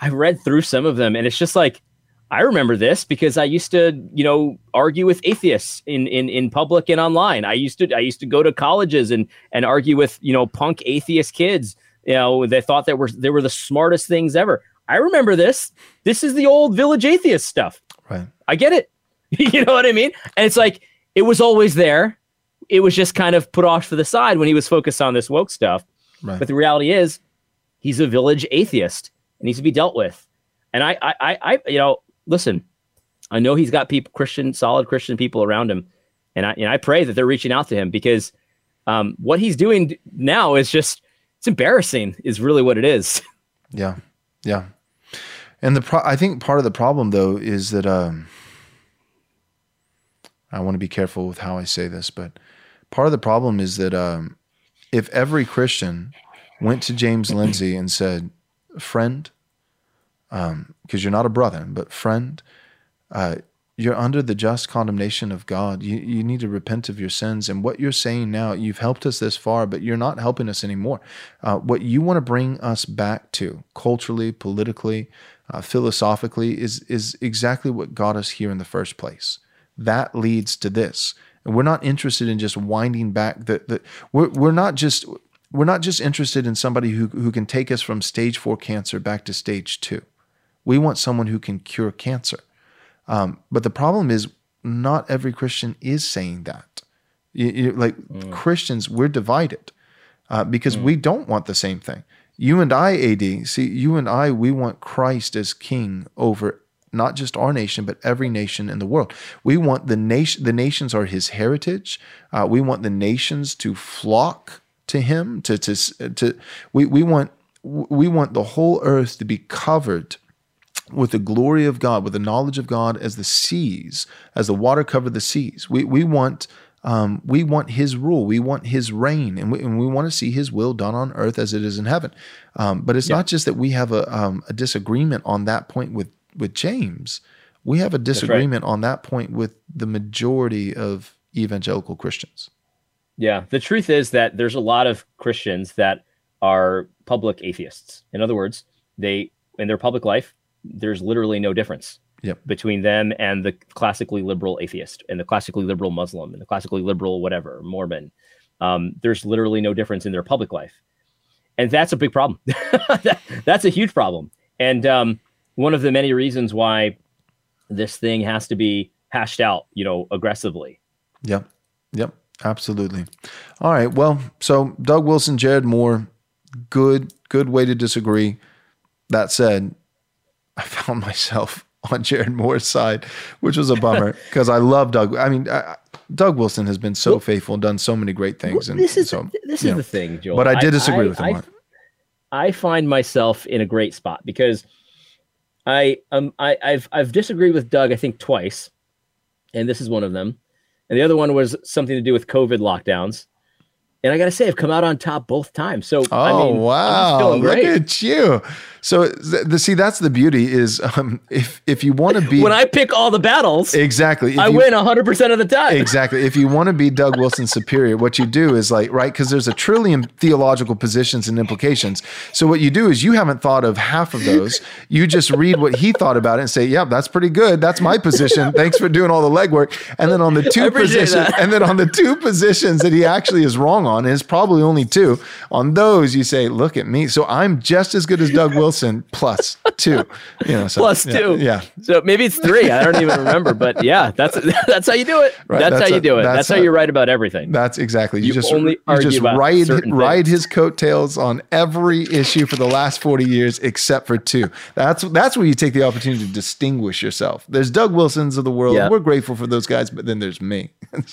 I read through some of them, and it's just like I remember this because I used to, you know, argue with atheists in in in public and online. I used to I used to go to colleges and and argue with you know punk atheist kids. You know, they thought that were they were the smartest things ever. I remember this. This is the old village atheist stuff. Right. I get it. you know what I mean? And it's like it was always there. It was just kind of put off to the side when he was focused on this woke stuff. Right. But the reality is, he's a village atheist and needs to be dealt with. And I, I, I, you know, listen, I know he's got people, Christian, solid Christian people around him, and I, and I pray that they're reaching out to him because um, what he's doing now is just it's embarrassing. Is really what it is. Yeah, yeah. And the pro- I think part of the problem though is that um, I want to be careful with how I say this, but part of the problem is that um, if every Christian went to James Lindsay and said, "Friend," because um, you're not a brother, but friend, uh, you're under the just condemnation of God. You, you need to repent of your sins. And what you're saying now, you've helped us this far, but you're not helping us anymore. Uh, what you want to bring us back to, culturally, politically, uh, philosophically, is is exactly what got us here in the first place that leads to this. And we're not interested in just winding back the, the we're, we're not just we're not just interested in somebody who, who can take us from stage four cancer back to stage two. We want someone who can cure cancer. Um, but the problem is, not every Christian is saying that. You, you, like mm. Christians, we're divided uh, because mm. we don't want the same thing. You and I, AD, see, you and I, we want Christ as king over not just our nation, but every nation in the world. We want the nation, the nations are his heritage. Uh, we want the nations to flock to him, to, to, to, we, we want, we want the whole earth to be covered with the glory of God, with the knowledge of God as the seas, as the water covered the seas. We, we want, um, we want his rule. We want his reign, and we, and we want to see his will done on earth as it is in heaven. Um, but it's yeah. not just that we have a, um, a disagreement on that point with with James, we have a disagreement right. on that point with the majority of evangelical Christians. Yeah, the truth is that there's a lot of Christians that are public atheists. In other words, they in their public life, there's literally no difference yep. between them and the classically liberal atheist and the classically liberal Muslim and the classically liberal whatever Mormon. Um, there's literally no difference in their public life, and that's a big problem. that, that's a huge problem. And um, one of the many reasons why this thing has to be hashed out, you know, aggressively. Yep. Yep. Absolutely. All right. Well, so Doug Wilson, Jared Moore, good, good way to disagree. That said, I found myself on Jared Moore's side, which was a bummer because I love Doug. I mean, I, Doug Wilson has been so well, faithful and done so many great things. And this is so, this is know, the thing, Joel. But I did disagree I, with him. I, I find myself in a great spot because I um I, I've I've disagreed with Doug I think twice, and this is one of them, and the other one was something to do with COVID lockdowns. And I gotta say, I've come out on top both times. So, oh I mean, wow, look at you! So the, see that's the beauty is um, if if you want to be when I pick all the battles exactly. I you, win hundred percent of the time. Exactly. If you want to be Doug Wilson superior what you do is like right because there's a trillion theological positions and implications. So what you do is you haven't thought of half of those. You just read what he thought about it and say yep yeah, that's pretty good. That's my position. Thanks for doing all the legwork. And then on the two positions and then on the two positions that he actually is wrong on is probably only two on those you say look at me. So I'm just as good as Doug Wilson Wilson two. You know, so, Plus yeah, two. Yeah. So maybe it's three. I don't even remember, but yeah, that's that's how you do it. Right, That's, that's how you do it. that's That's, how a- you write about everything. That's exactly. You, You just only you just ride ride things. his coattails on every issue for the last forty years except for two. That's that's where you take the opportunity to distinguish yourself. There's Doug Wilsons of the world. Yeah. We're grateful for those guys, but then there's me.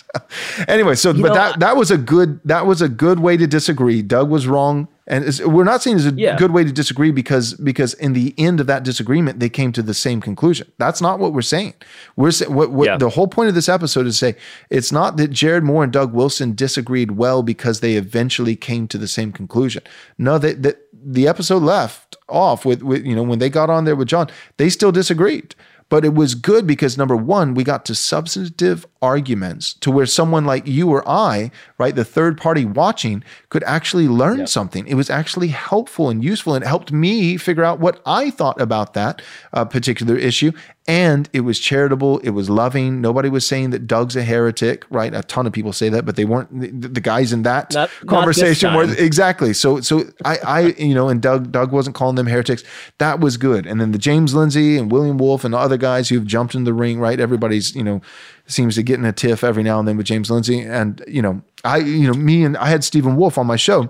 anyway, so but know, that that was a good that was a good way to disagree. Doug was wrong. And we're not saying it's a Yeah. good way to disagree because because in the end of that disagreement they came to the same conclusion. That's not what we're saying. We're saying what, what Yeah. the whole point of this episode is to say it's not that Jared Moore and Doug Wilson disagreed well because they eventually came to the same conclusion. No, that that the episode left off with with you know when they got on there with John, they still disagreed. But it was good because number one, we got to substantive arguments to where someone like you or I, right, the third party watching, could actually learn Yep. something. It was actually helpful and useful, and it helped me figure out what I thought about that uh, particular issue. And it was charitable. It was loving. Nobody was saying that Doug's a heretic, right? A ton of people say that, but they weren't. The, the guys in that Not- not conversation were exactly. So, so I, I, you know, and Doug, Doug wasn't calling them heretics. That was good. And then the James Lindsay and William Wolfe and the other guys who've jumped in the ring, right? Everybody's, you know, seems to get in a tiff every now and then with James Lindsay. And you know, I, you know, me and I had Stephen Wolfe on my show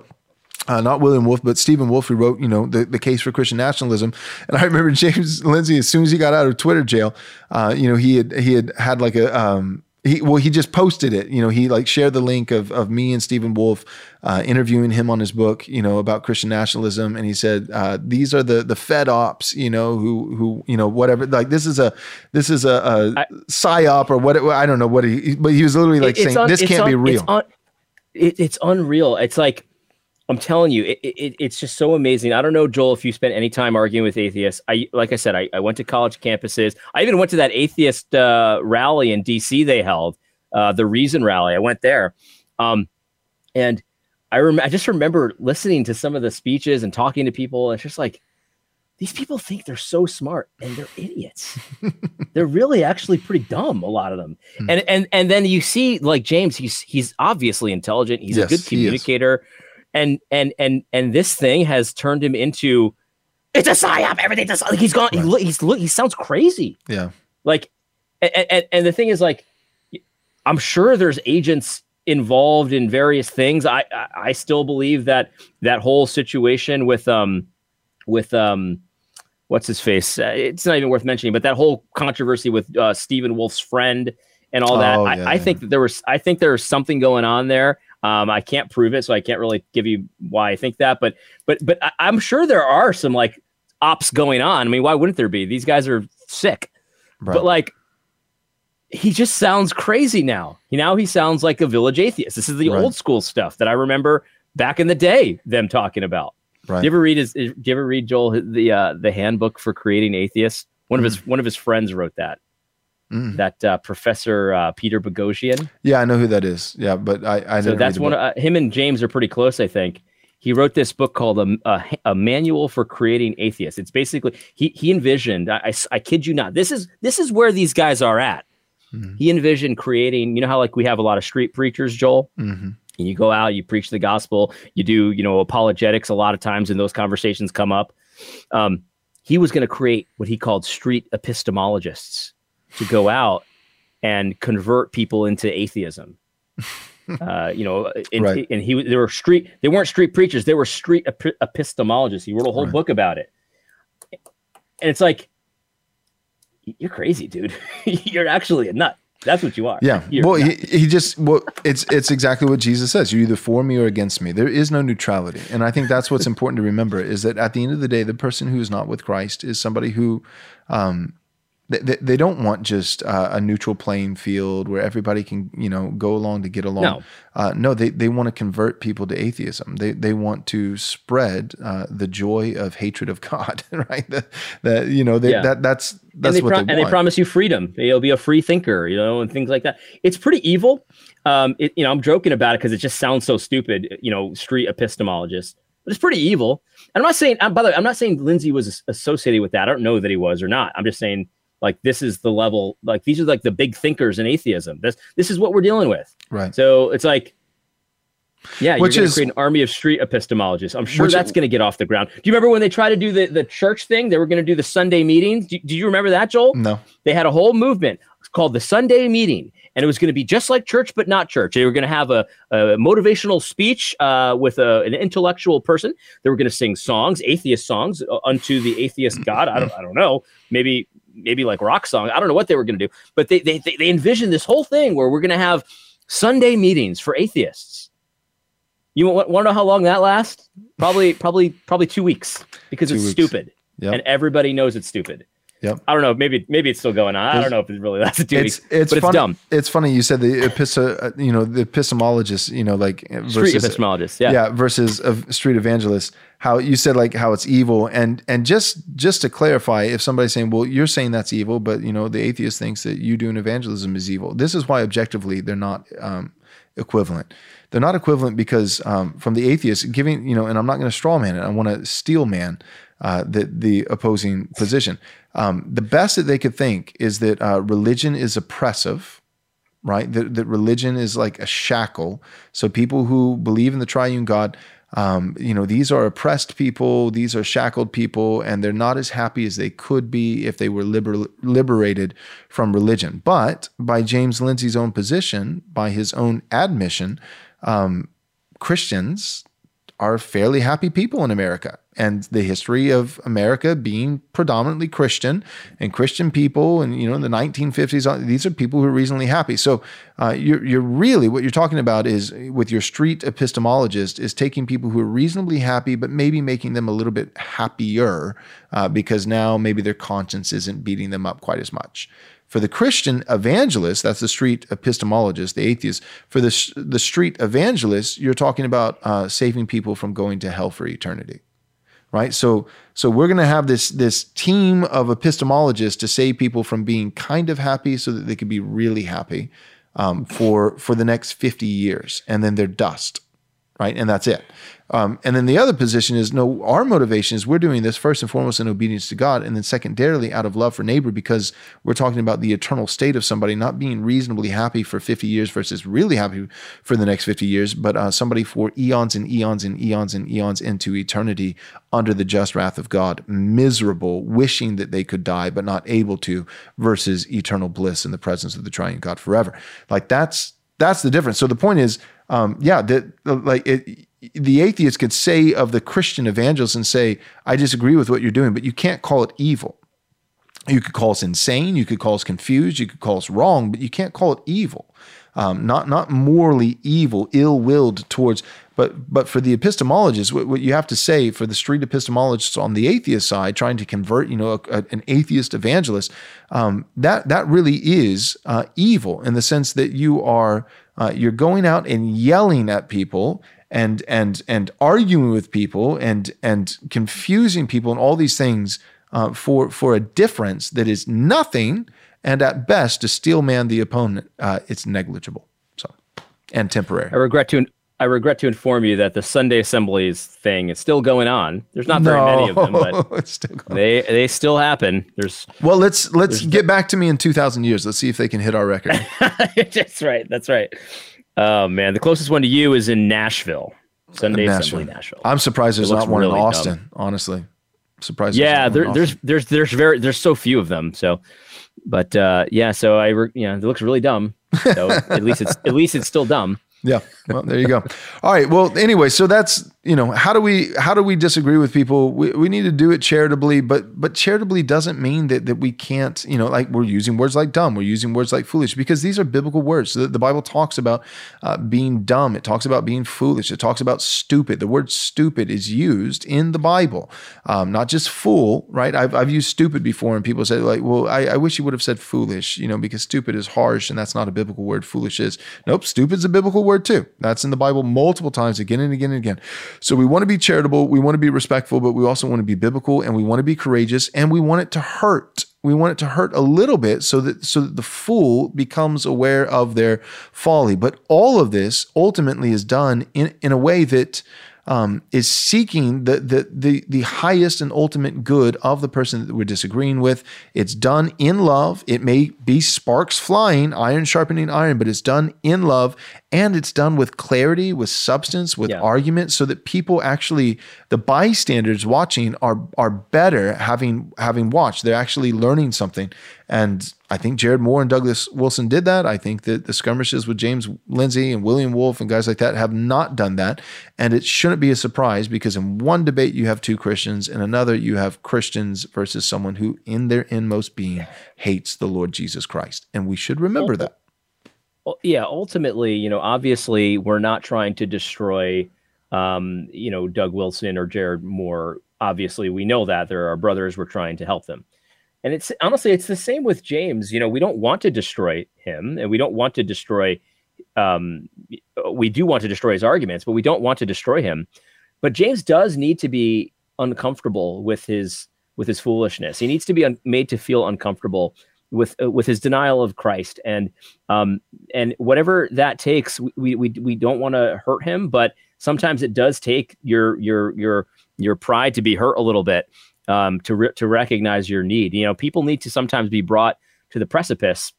uh, not William Wolfe, but Stephen Wolfe, who wrote, you know, the, the case for Christian nationalism. And I remember James Lindsay, as soon as he got out of Twitter jail, uh, you know, he had he had had like a um, he well, he just posted it. You know, he like shared the link of of me and Stephen Wolfe uh, interviewing him on his book, you know, about Christian nationalism, and he said, uh, "These are the the Fed ops, you know, who who you know whatever. Like this is a this is a, a I- psyop or what? I don't know what he, but he was literally like saying un- this can't be real. It's, un- it, it's unreal. It's like I'm telling you, it, it, it's just so amazing. I don't know, Joel, if you spent any time arguing with atheists. I like I said, I, I went to college campuses. I even went to that atheist uh, rally in DC they held, uh, the Reason rally. I went there, um, and I rem- I just remember listening to some of the speeches and talking to people. It's just like these people think they're so smart and they're idiots. they're really actually pretty dumb, a lot of them. Hmm. And and and then you see like James, he's he's obviously intelligent. He's Yes, a good he communicator. And and and and this thing has turned him into it's a psyop. Everything's a psyop. Like he's gone. He, Right. lo- he's look. He sounds crazy. yeah, Like, and, and and the thing is, like, I'm sure there's agents involved in various things. I I, I still believe that that whole situation with um with um what's his face? Uh, it's not even worth mentioning, but that whole controversy with uh, Stephen Wolfe's friend and all that. Oh, I, I yeah. think that there was. I think there's something going on there. Um, I can't prove it, so I can't really give you why I think that. But but but I, I'm sure there are some like ops going on. I mean, why wouldn't there be? These guys are sick. right. But like, he just sounds crazy now. He now he sounds like a village atheist. This is the Right. old school stuff that I remember back in the day them talking about. right. Do you ever read his? Do you ever read Joel the uh, the handbook for creating atheists? One of his one of his friends wrote that. Mm. That uh, Professor uh, Peter Boghossian. Yeah, I know who that is. Yeah, but I, I So that's one. Of, uh, him and James are pretty close, I think. He wrote this book called a, a, a Manual for Creating Atheists. It's basically he he envisioned. I I kid you not. This is this is where these guys are at. Mhm. He envisioned creating. You know how like we have a lot of street preachers, Joel. Mhm. And you go out, you preach the gospel, you do you know apologetics a lot of times, and those conversations come up. Um, he was going to create what he called street epistemologists to go out and convert people into atheism. uh, you know, and, Right. and he they were street they weren't street preachers, they were street epi- epistemologists. He wrote a whole Right. book about it, and it's like you're crazy, dude. you're actually a nut. That's what you are. Yeah. You're Well, he, he just well, it's it's exactly what Jesus says. You're either for me or against me. There is no neutrality, and I think that's what's important to remember is that at the end of the day, the person who is not with Christ is somebody who. Um, they, they, don't want just uh, a neutral playing field where everybody can you know go along to get along. No. Uh, no, they, they want to convert people to atheism. They they want to spread uh, the joy of hatred of God, right? That that you know they, Yeah. that that's that's and they, what pro- they and they promise you freedom. You'll be a free thinker, you know, and things like that. It's pretty evil. Um, it, you know, I'm joking about it because it just sounds so stupid. You know, street epistemologist, but it's pretty evil. And I'm not saying. I'm, by the way, I'm not saying Lindsay was associated with that. I don't know that he was or not. I'm just saying like this is the level. Like these are like the big thinkers in atheism. This this is what we're dealing with. right. So it's like Yeah, Which you're going to create an army of street epistemologists. I'm sure that's going to get off the ground. Do you remember when they tried to do the, the church thing? They were going to do the Sunday meetings. Do, do you remember that, Joel? No. They had a whole movement called the Sunday meeting and it was going to be just like church, but not church. They were going to have a, a motivational speech uh, with a, an intellectual person. They were going to sing songs, atheist songs, uh, unto the atheist God. I don't, I don't know. Maybe, maybe like rock song. I don't know what they were going to do, but they, they, they envisioned this whole thing where we're going to have Sunday meetings for atheists. You want, want to know how long that lasts? Probably, probably, probably two weeks because two it's weeks. stupid, yep. and everybody knows it's stupid. Yep. I don't know. Maybe maybe it's still going on. I don't know if it really lasts two it's, weeks. It's, but funny, it's dumb. It's funny you said the epista, uh, you know, the epistemologist, you know, like versus, street epistemologist, yeah, yeah, versus a street evangelist. How you said like how it's evil, and and just just to clarify, if somebody's saying, well, you're saying that's evil, but you know, the atheist thinks that you doing evangelism is evil. This is why objectively they're not um, equivalent. They're not equivalent because um, from the atheist giving, you know, and I'm not going to straw man it. I want to steel man uh, the the opposing position. Um, the best that they could think is that uh, religion is oppressive, right? That, that religion is like a shackle. So people who believe in the triune God, um, you know, these are oppressed people, these are shackled people, and they're not as happy as they could be if they were liber- liberated from religion. But by James Lindsay's own position, by his own admission, um, Christians are fairly happy people in America. And the history of America being predominantly Christian and Christian people, and you know, in the 1950s, uh, these are people who are reasonably happy. So, uh, you're, you're really what you're talking about is with your street epistemologist is taking people who are reasonably happy, but maybe making them a little bit happier uh, because now maybe their conscience isn't beating them up quite as much. For the Christian evangelist, that's the street epistemologist, the atheist. For the, the street evangelist, you're talking about uh, saving people from going to hell for eternity, right? So, so we're going to have this this team of epistemologists to save people from being kind of happy, so that they could be really happy um, for for the next 50 years, and then they're dust, right? And that's it. Um, and then the other position is no, our motivation is we're doing this first and foremost in obedience to God, and then secondarily out of love for neighbor because we're talking about the eternal state of somebody not being reasonably happy for 50 years versus really happy for the next 50 years, but uh, somebody for eons and eons and eons and eons into eternity under the just wrath of God, miserable, wishing that they could die but not able to, versus eternal bliss in the presence of the triune God forever. Like that's that's the difference. So the point is, um, yeah, that like it the atheist could say of the Christian evangelist and say, I disagree with what you're doing, but you can't call it evil. You could call us insane, you could call us confused, you could call us wrong, but you can't call it evil. Um, not not morally evil, ill-willed towards, but but for the epistemologists, what, what, you have to say for the street epistemologists on the atheist side, trying to convert, you know, a, a, an atheist evangelist, um, that that really is uh, evil in the sense that you are uh, you're going out and yelling at people and and and arguing with people and and confusing people and all these things uh, for for a difference that is nothing and at best to steel man the opponent uh, it's negligible so and temporary i regret to I regret to inform you that the Sunday Assemblies thing is still going on. There's not very no, many of them, but they they still happen. There's well, let's let's get back to me in 2,000 years. Let's see if they can hit our record. that's right. That's right. Oh man, the closest one to you is in Nashville. Sunday Nashville. Assembly, Nashville. I'm surprised there's not one really in Austin. Dumb. Honestly, surprised. Yeah, there, there's there's there's very there's so few of them. So, but uh, yeah, so I re- yeah, it looks really dumb. So at least it's at least it's still dumb. Yeah. Well, there you go. All right. Well, anyway, so that's you know how do we how do we disagree with people? We, we need to do it charitably, but but charitably doesn't mean that that we can't you know like we're using words like dumb, we're using words like foolish because these are biblical words. The, the Bible talks about uh, being dumb. It talks about being foolish. It talks about stupid. The word stupid is used in the Bible, um, not just fool. Right? I've I've used stupid before, and people say like, well, I, I wish you would have said foolish, you know, because stupid is harsh and that's not a biblical word. Foolish is. Nope. Stupid's a biblical word word too. That's in the Bible multiple times, again and again and again. So we want to be charitable, we want to be respectful, but we also want to be biblical and we want to be courageous and we want it to hurt. We want it to hurt a little bit so that so that the fool becomes aware of their folly. But all of this ultimately is done in, in a way that um, is seeking the, the the the highest and ultimate good of the person that we're disagreeing with. It's done in love. It may be sparks flying, iron sharpening iron, but it's done in love, and it's done with clarity, with substance, with Yeah. argument, so that people actually, the bystanders watching, are are better having having watched. They're actually learning something, and I think Jared Moore and Douglas Wilson did that. I think that the skirmishes with James Lindsay and William Wolfe and guys like that have not done that. And it shouldn't be a surprise because in one debate you have two Christians, in another you have Christians versus someone who, in their inmost being, hates the Lord Jesus Christ. And we should remember that. Well, yeah, ultimately, you know, obviously, we're not trying to destroy, um, you know, Doug Wilson or Jared Moore. Obviously, we know that they're our brothers. We're trying to help them, and it's honestly, it's the same with James. You know, we don't want to destroy him, and we don't want to destroy. Um, we do want to destroy his arguments, but we don't want to destroy him. But James does need to be uncomfortable with his with his foolishness. He needs to be un- made to feel uncomfortable with uh, with his denial of Christ and um and whatever that takes we we we don't want to hurt him but sometimes it does take your your your your pride to be hurt a little bit um to re- to recognize your need you know people need to sometimes be brought to the precipice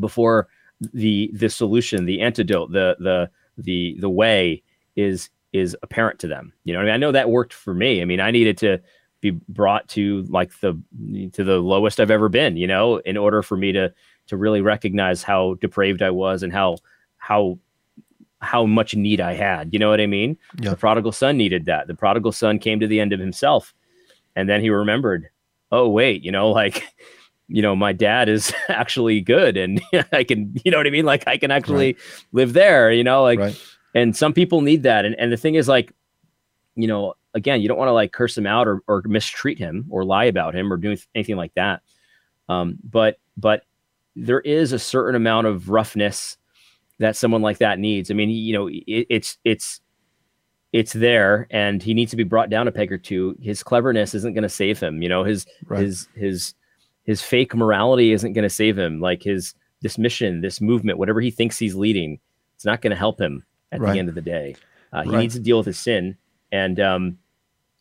before the the solution the antidote the the the the way is is apparent to them you know I, mean, I know that worked for me i mean i needed to be brought to like the to the lowest I've ever been, you know, in order for me to to really recognize how depraved I was and how how how much need I had. You know what I mean? Yeah. The prodigal son needed that. The prodigal son came to the end of himself and then he remembered, oh wait, you know, like you know, my dad is actually good and I can, you know what I mean? Like I can actually live there, you know, like Right. and some people need that. And and the thing is like, you know, again, you don't want to like curse him out or, or mistreat him or lie about him or do anything like that. Um, but but there is a certain amount of roughness that someone like that needs. I mean, you know, it, it's it's it's there, and he needs to be brought down a peg or two. His cleverness isn't going to save him. You know, his Right. his his his fake morality isn't going to save him. Like his this mission, this movement, whatever he thinks he's leading, it's not going to help him at Right. the end of the day. Uh, he Right. needs to deal with his sin, and um,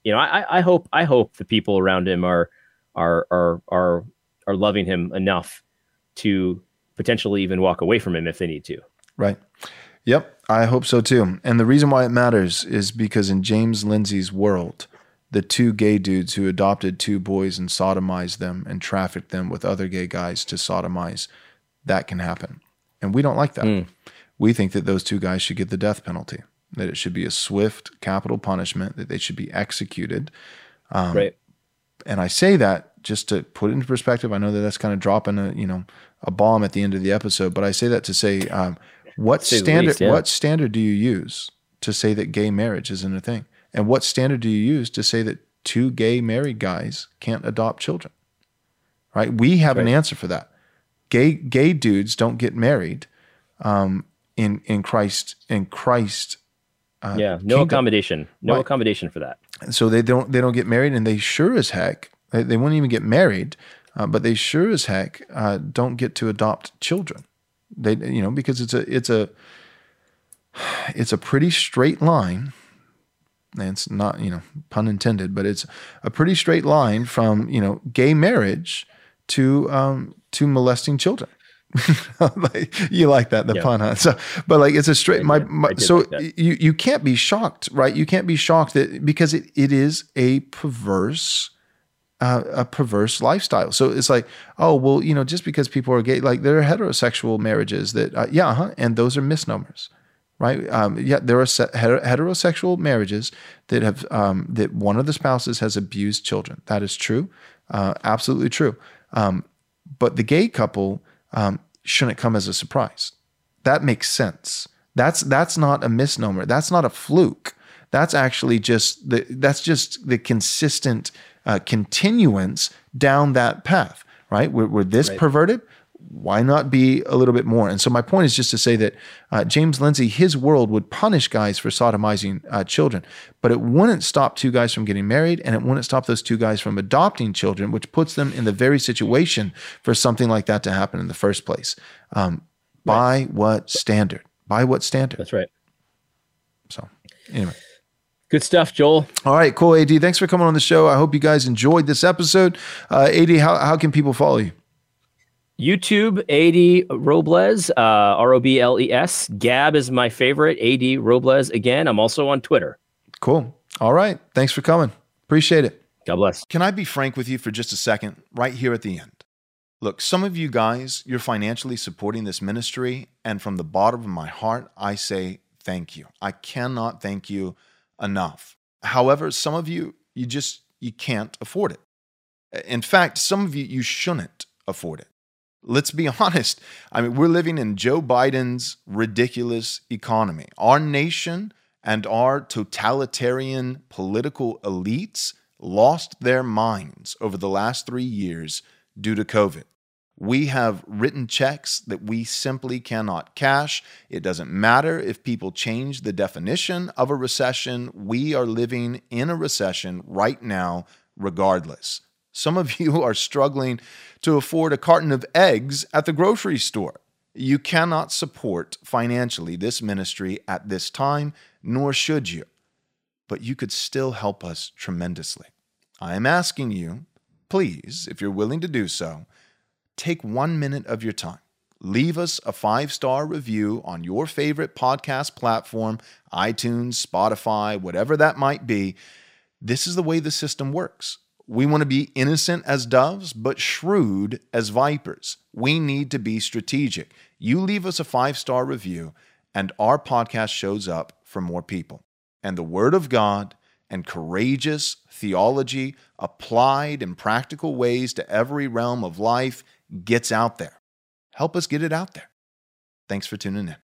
you know, I, I- I hope I hope the people around him are are are are are loving him enough to potentially even walk away from him if they need to. Right. Yep. I hope so too. And the reason why it matters is because in James Lindsay's world, the two gay dudes who adopted two boys and sodomized them and trafficked them with other gay guys to sodomize, that can happen. And we don't like that. We think that those two guys should get the death penalty, that it should be a swift capital punishment, that they should be executed. Um, right. and I say that just to put it into perspective. I know that that's kind of dropping a you know a bomb at the end of the episode, but I say that to say um, what standard least, yeah. what standard do you use to say that gay marriage isn't a thing, and what standard do you use to say that two gay married guys can't adopt children? Right? We have an answer for that. Gay gay dudes don't get married um, in in Christ in Christ. Uh, yeah. No kingdom. accommodation. No Right. accommodation for that. And so they don't they don't get married and they sure as heck they, they won't even get married uh, but they sure as heck uh, don't get to adopt children they you know because it's a it's a it's a pretty straight line. And it's not you know pun intended but it's a pretty straight line from you know gay marriage to um to molesting children. Like, you like that the Yeah. pun huh? so but like it's a straight my, my so like you you can't be shocked right? You can't be shocked that because it, it is a perverse uh, a perverse lifestyle so it's like oh well you know just because people are gay like there are heterosexual marriages that uh, yeah huh and those are misnomers right um, yeah there are se- heter- heterosexual marriages that have um, that one of the spouses has abused children that is true uh, absolutely true um, but the gay couple um, shouldn't come as a surprise. That makes sense. That's that's not a misnomer. That's not a fluke. That's actually just the that's just the consistent uh, continuance down that path. Right? We're, we're this perverted. Why not be a little bit more? And so my point is just to say that uh, James Lindsay, his world would punish guys for sodomizing uh, children, but it wouldn't stop two guys from getting married, and it wouldn't stop those two guys from adopting children, which puts them in the very situation for something like that to happen in the first place. Um, by what standard? By what standard? That's right. So, anyway, Good stuff, Joel. All right, cool. AD, thanks for coming on the show. I hope you guys enjoyed this episode. Uh, AD, how, how can people follow you? YouTube, AD Robles, uh, R O B L E S. Gab is my favorite, AD Robles. Again, I'm also on Twitter. Cool. All right. Thanks for coming. Appreciate it. God bless. Can I be frank with you for just a second, right here at the end? Look, some of you guys, you're financially supporting this ministry, and from the bottom of my heart, I say thank you. I cannot thank you enough. However, some of you, you just you can't afford it. In fact, some of you you shouldn't afford it. Let's be honest. I mean, we're living in Joe Biden's ridiculous economy. Our nation and our totalitarian political elites lost their minds over the last 3 years due to COVID. We have written checks that we simply cannot cash. It doesn't matter if people change the definition of a recession. We are living in a recession right now, regardless. Some of you are struggling to afford a carton of eggs at the grocery store. You cannot support financially this ministry at this time, nor should you. But you could still help us tremendously. I am asking you, please, if you're willing to do so, take one minute of your time. Leave us a five star review on your favorite podcast platform, iTunes, Spotify, whatever that might be. This is the way the system works. We want to be innocent as doves, but shrewd as vipers. We need to be strategic. You leave us a five star review, and our podcast shows up for more people. And the Word of God and courageous theology applied in practical ways to every realm of life gets out there. Help us get it out there. Thanks for tuning in.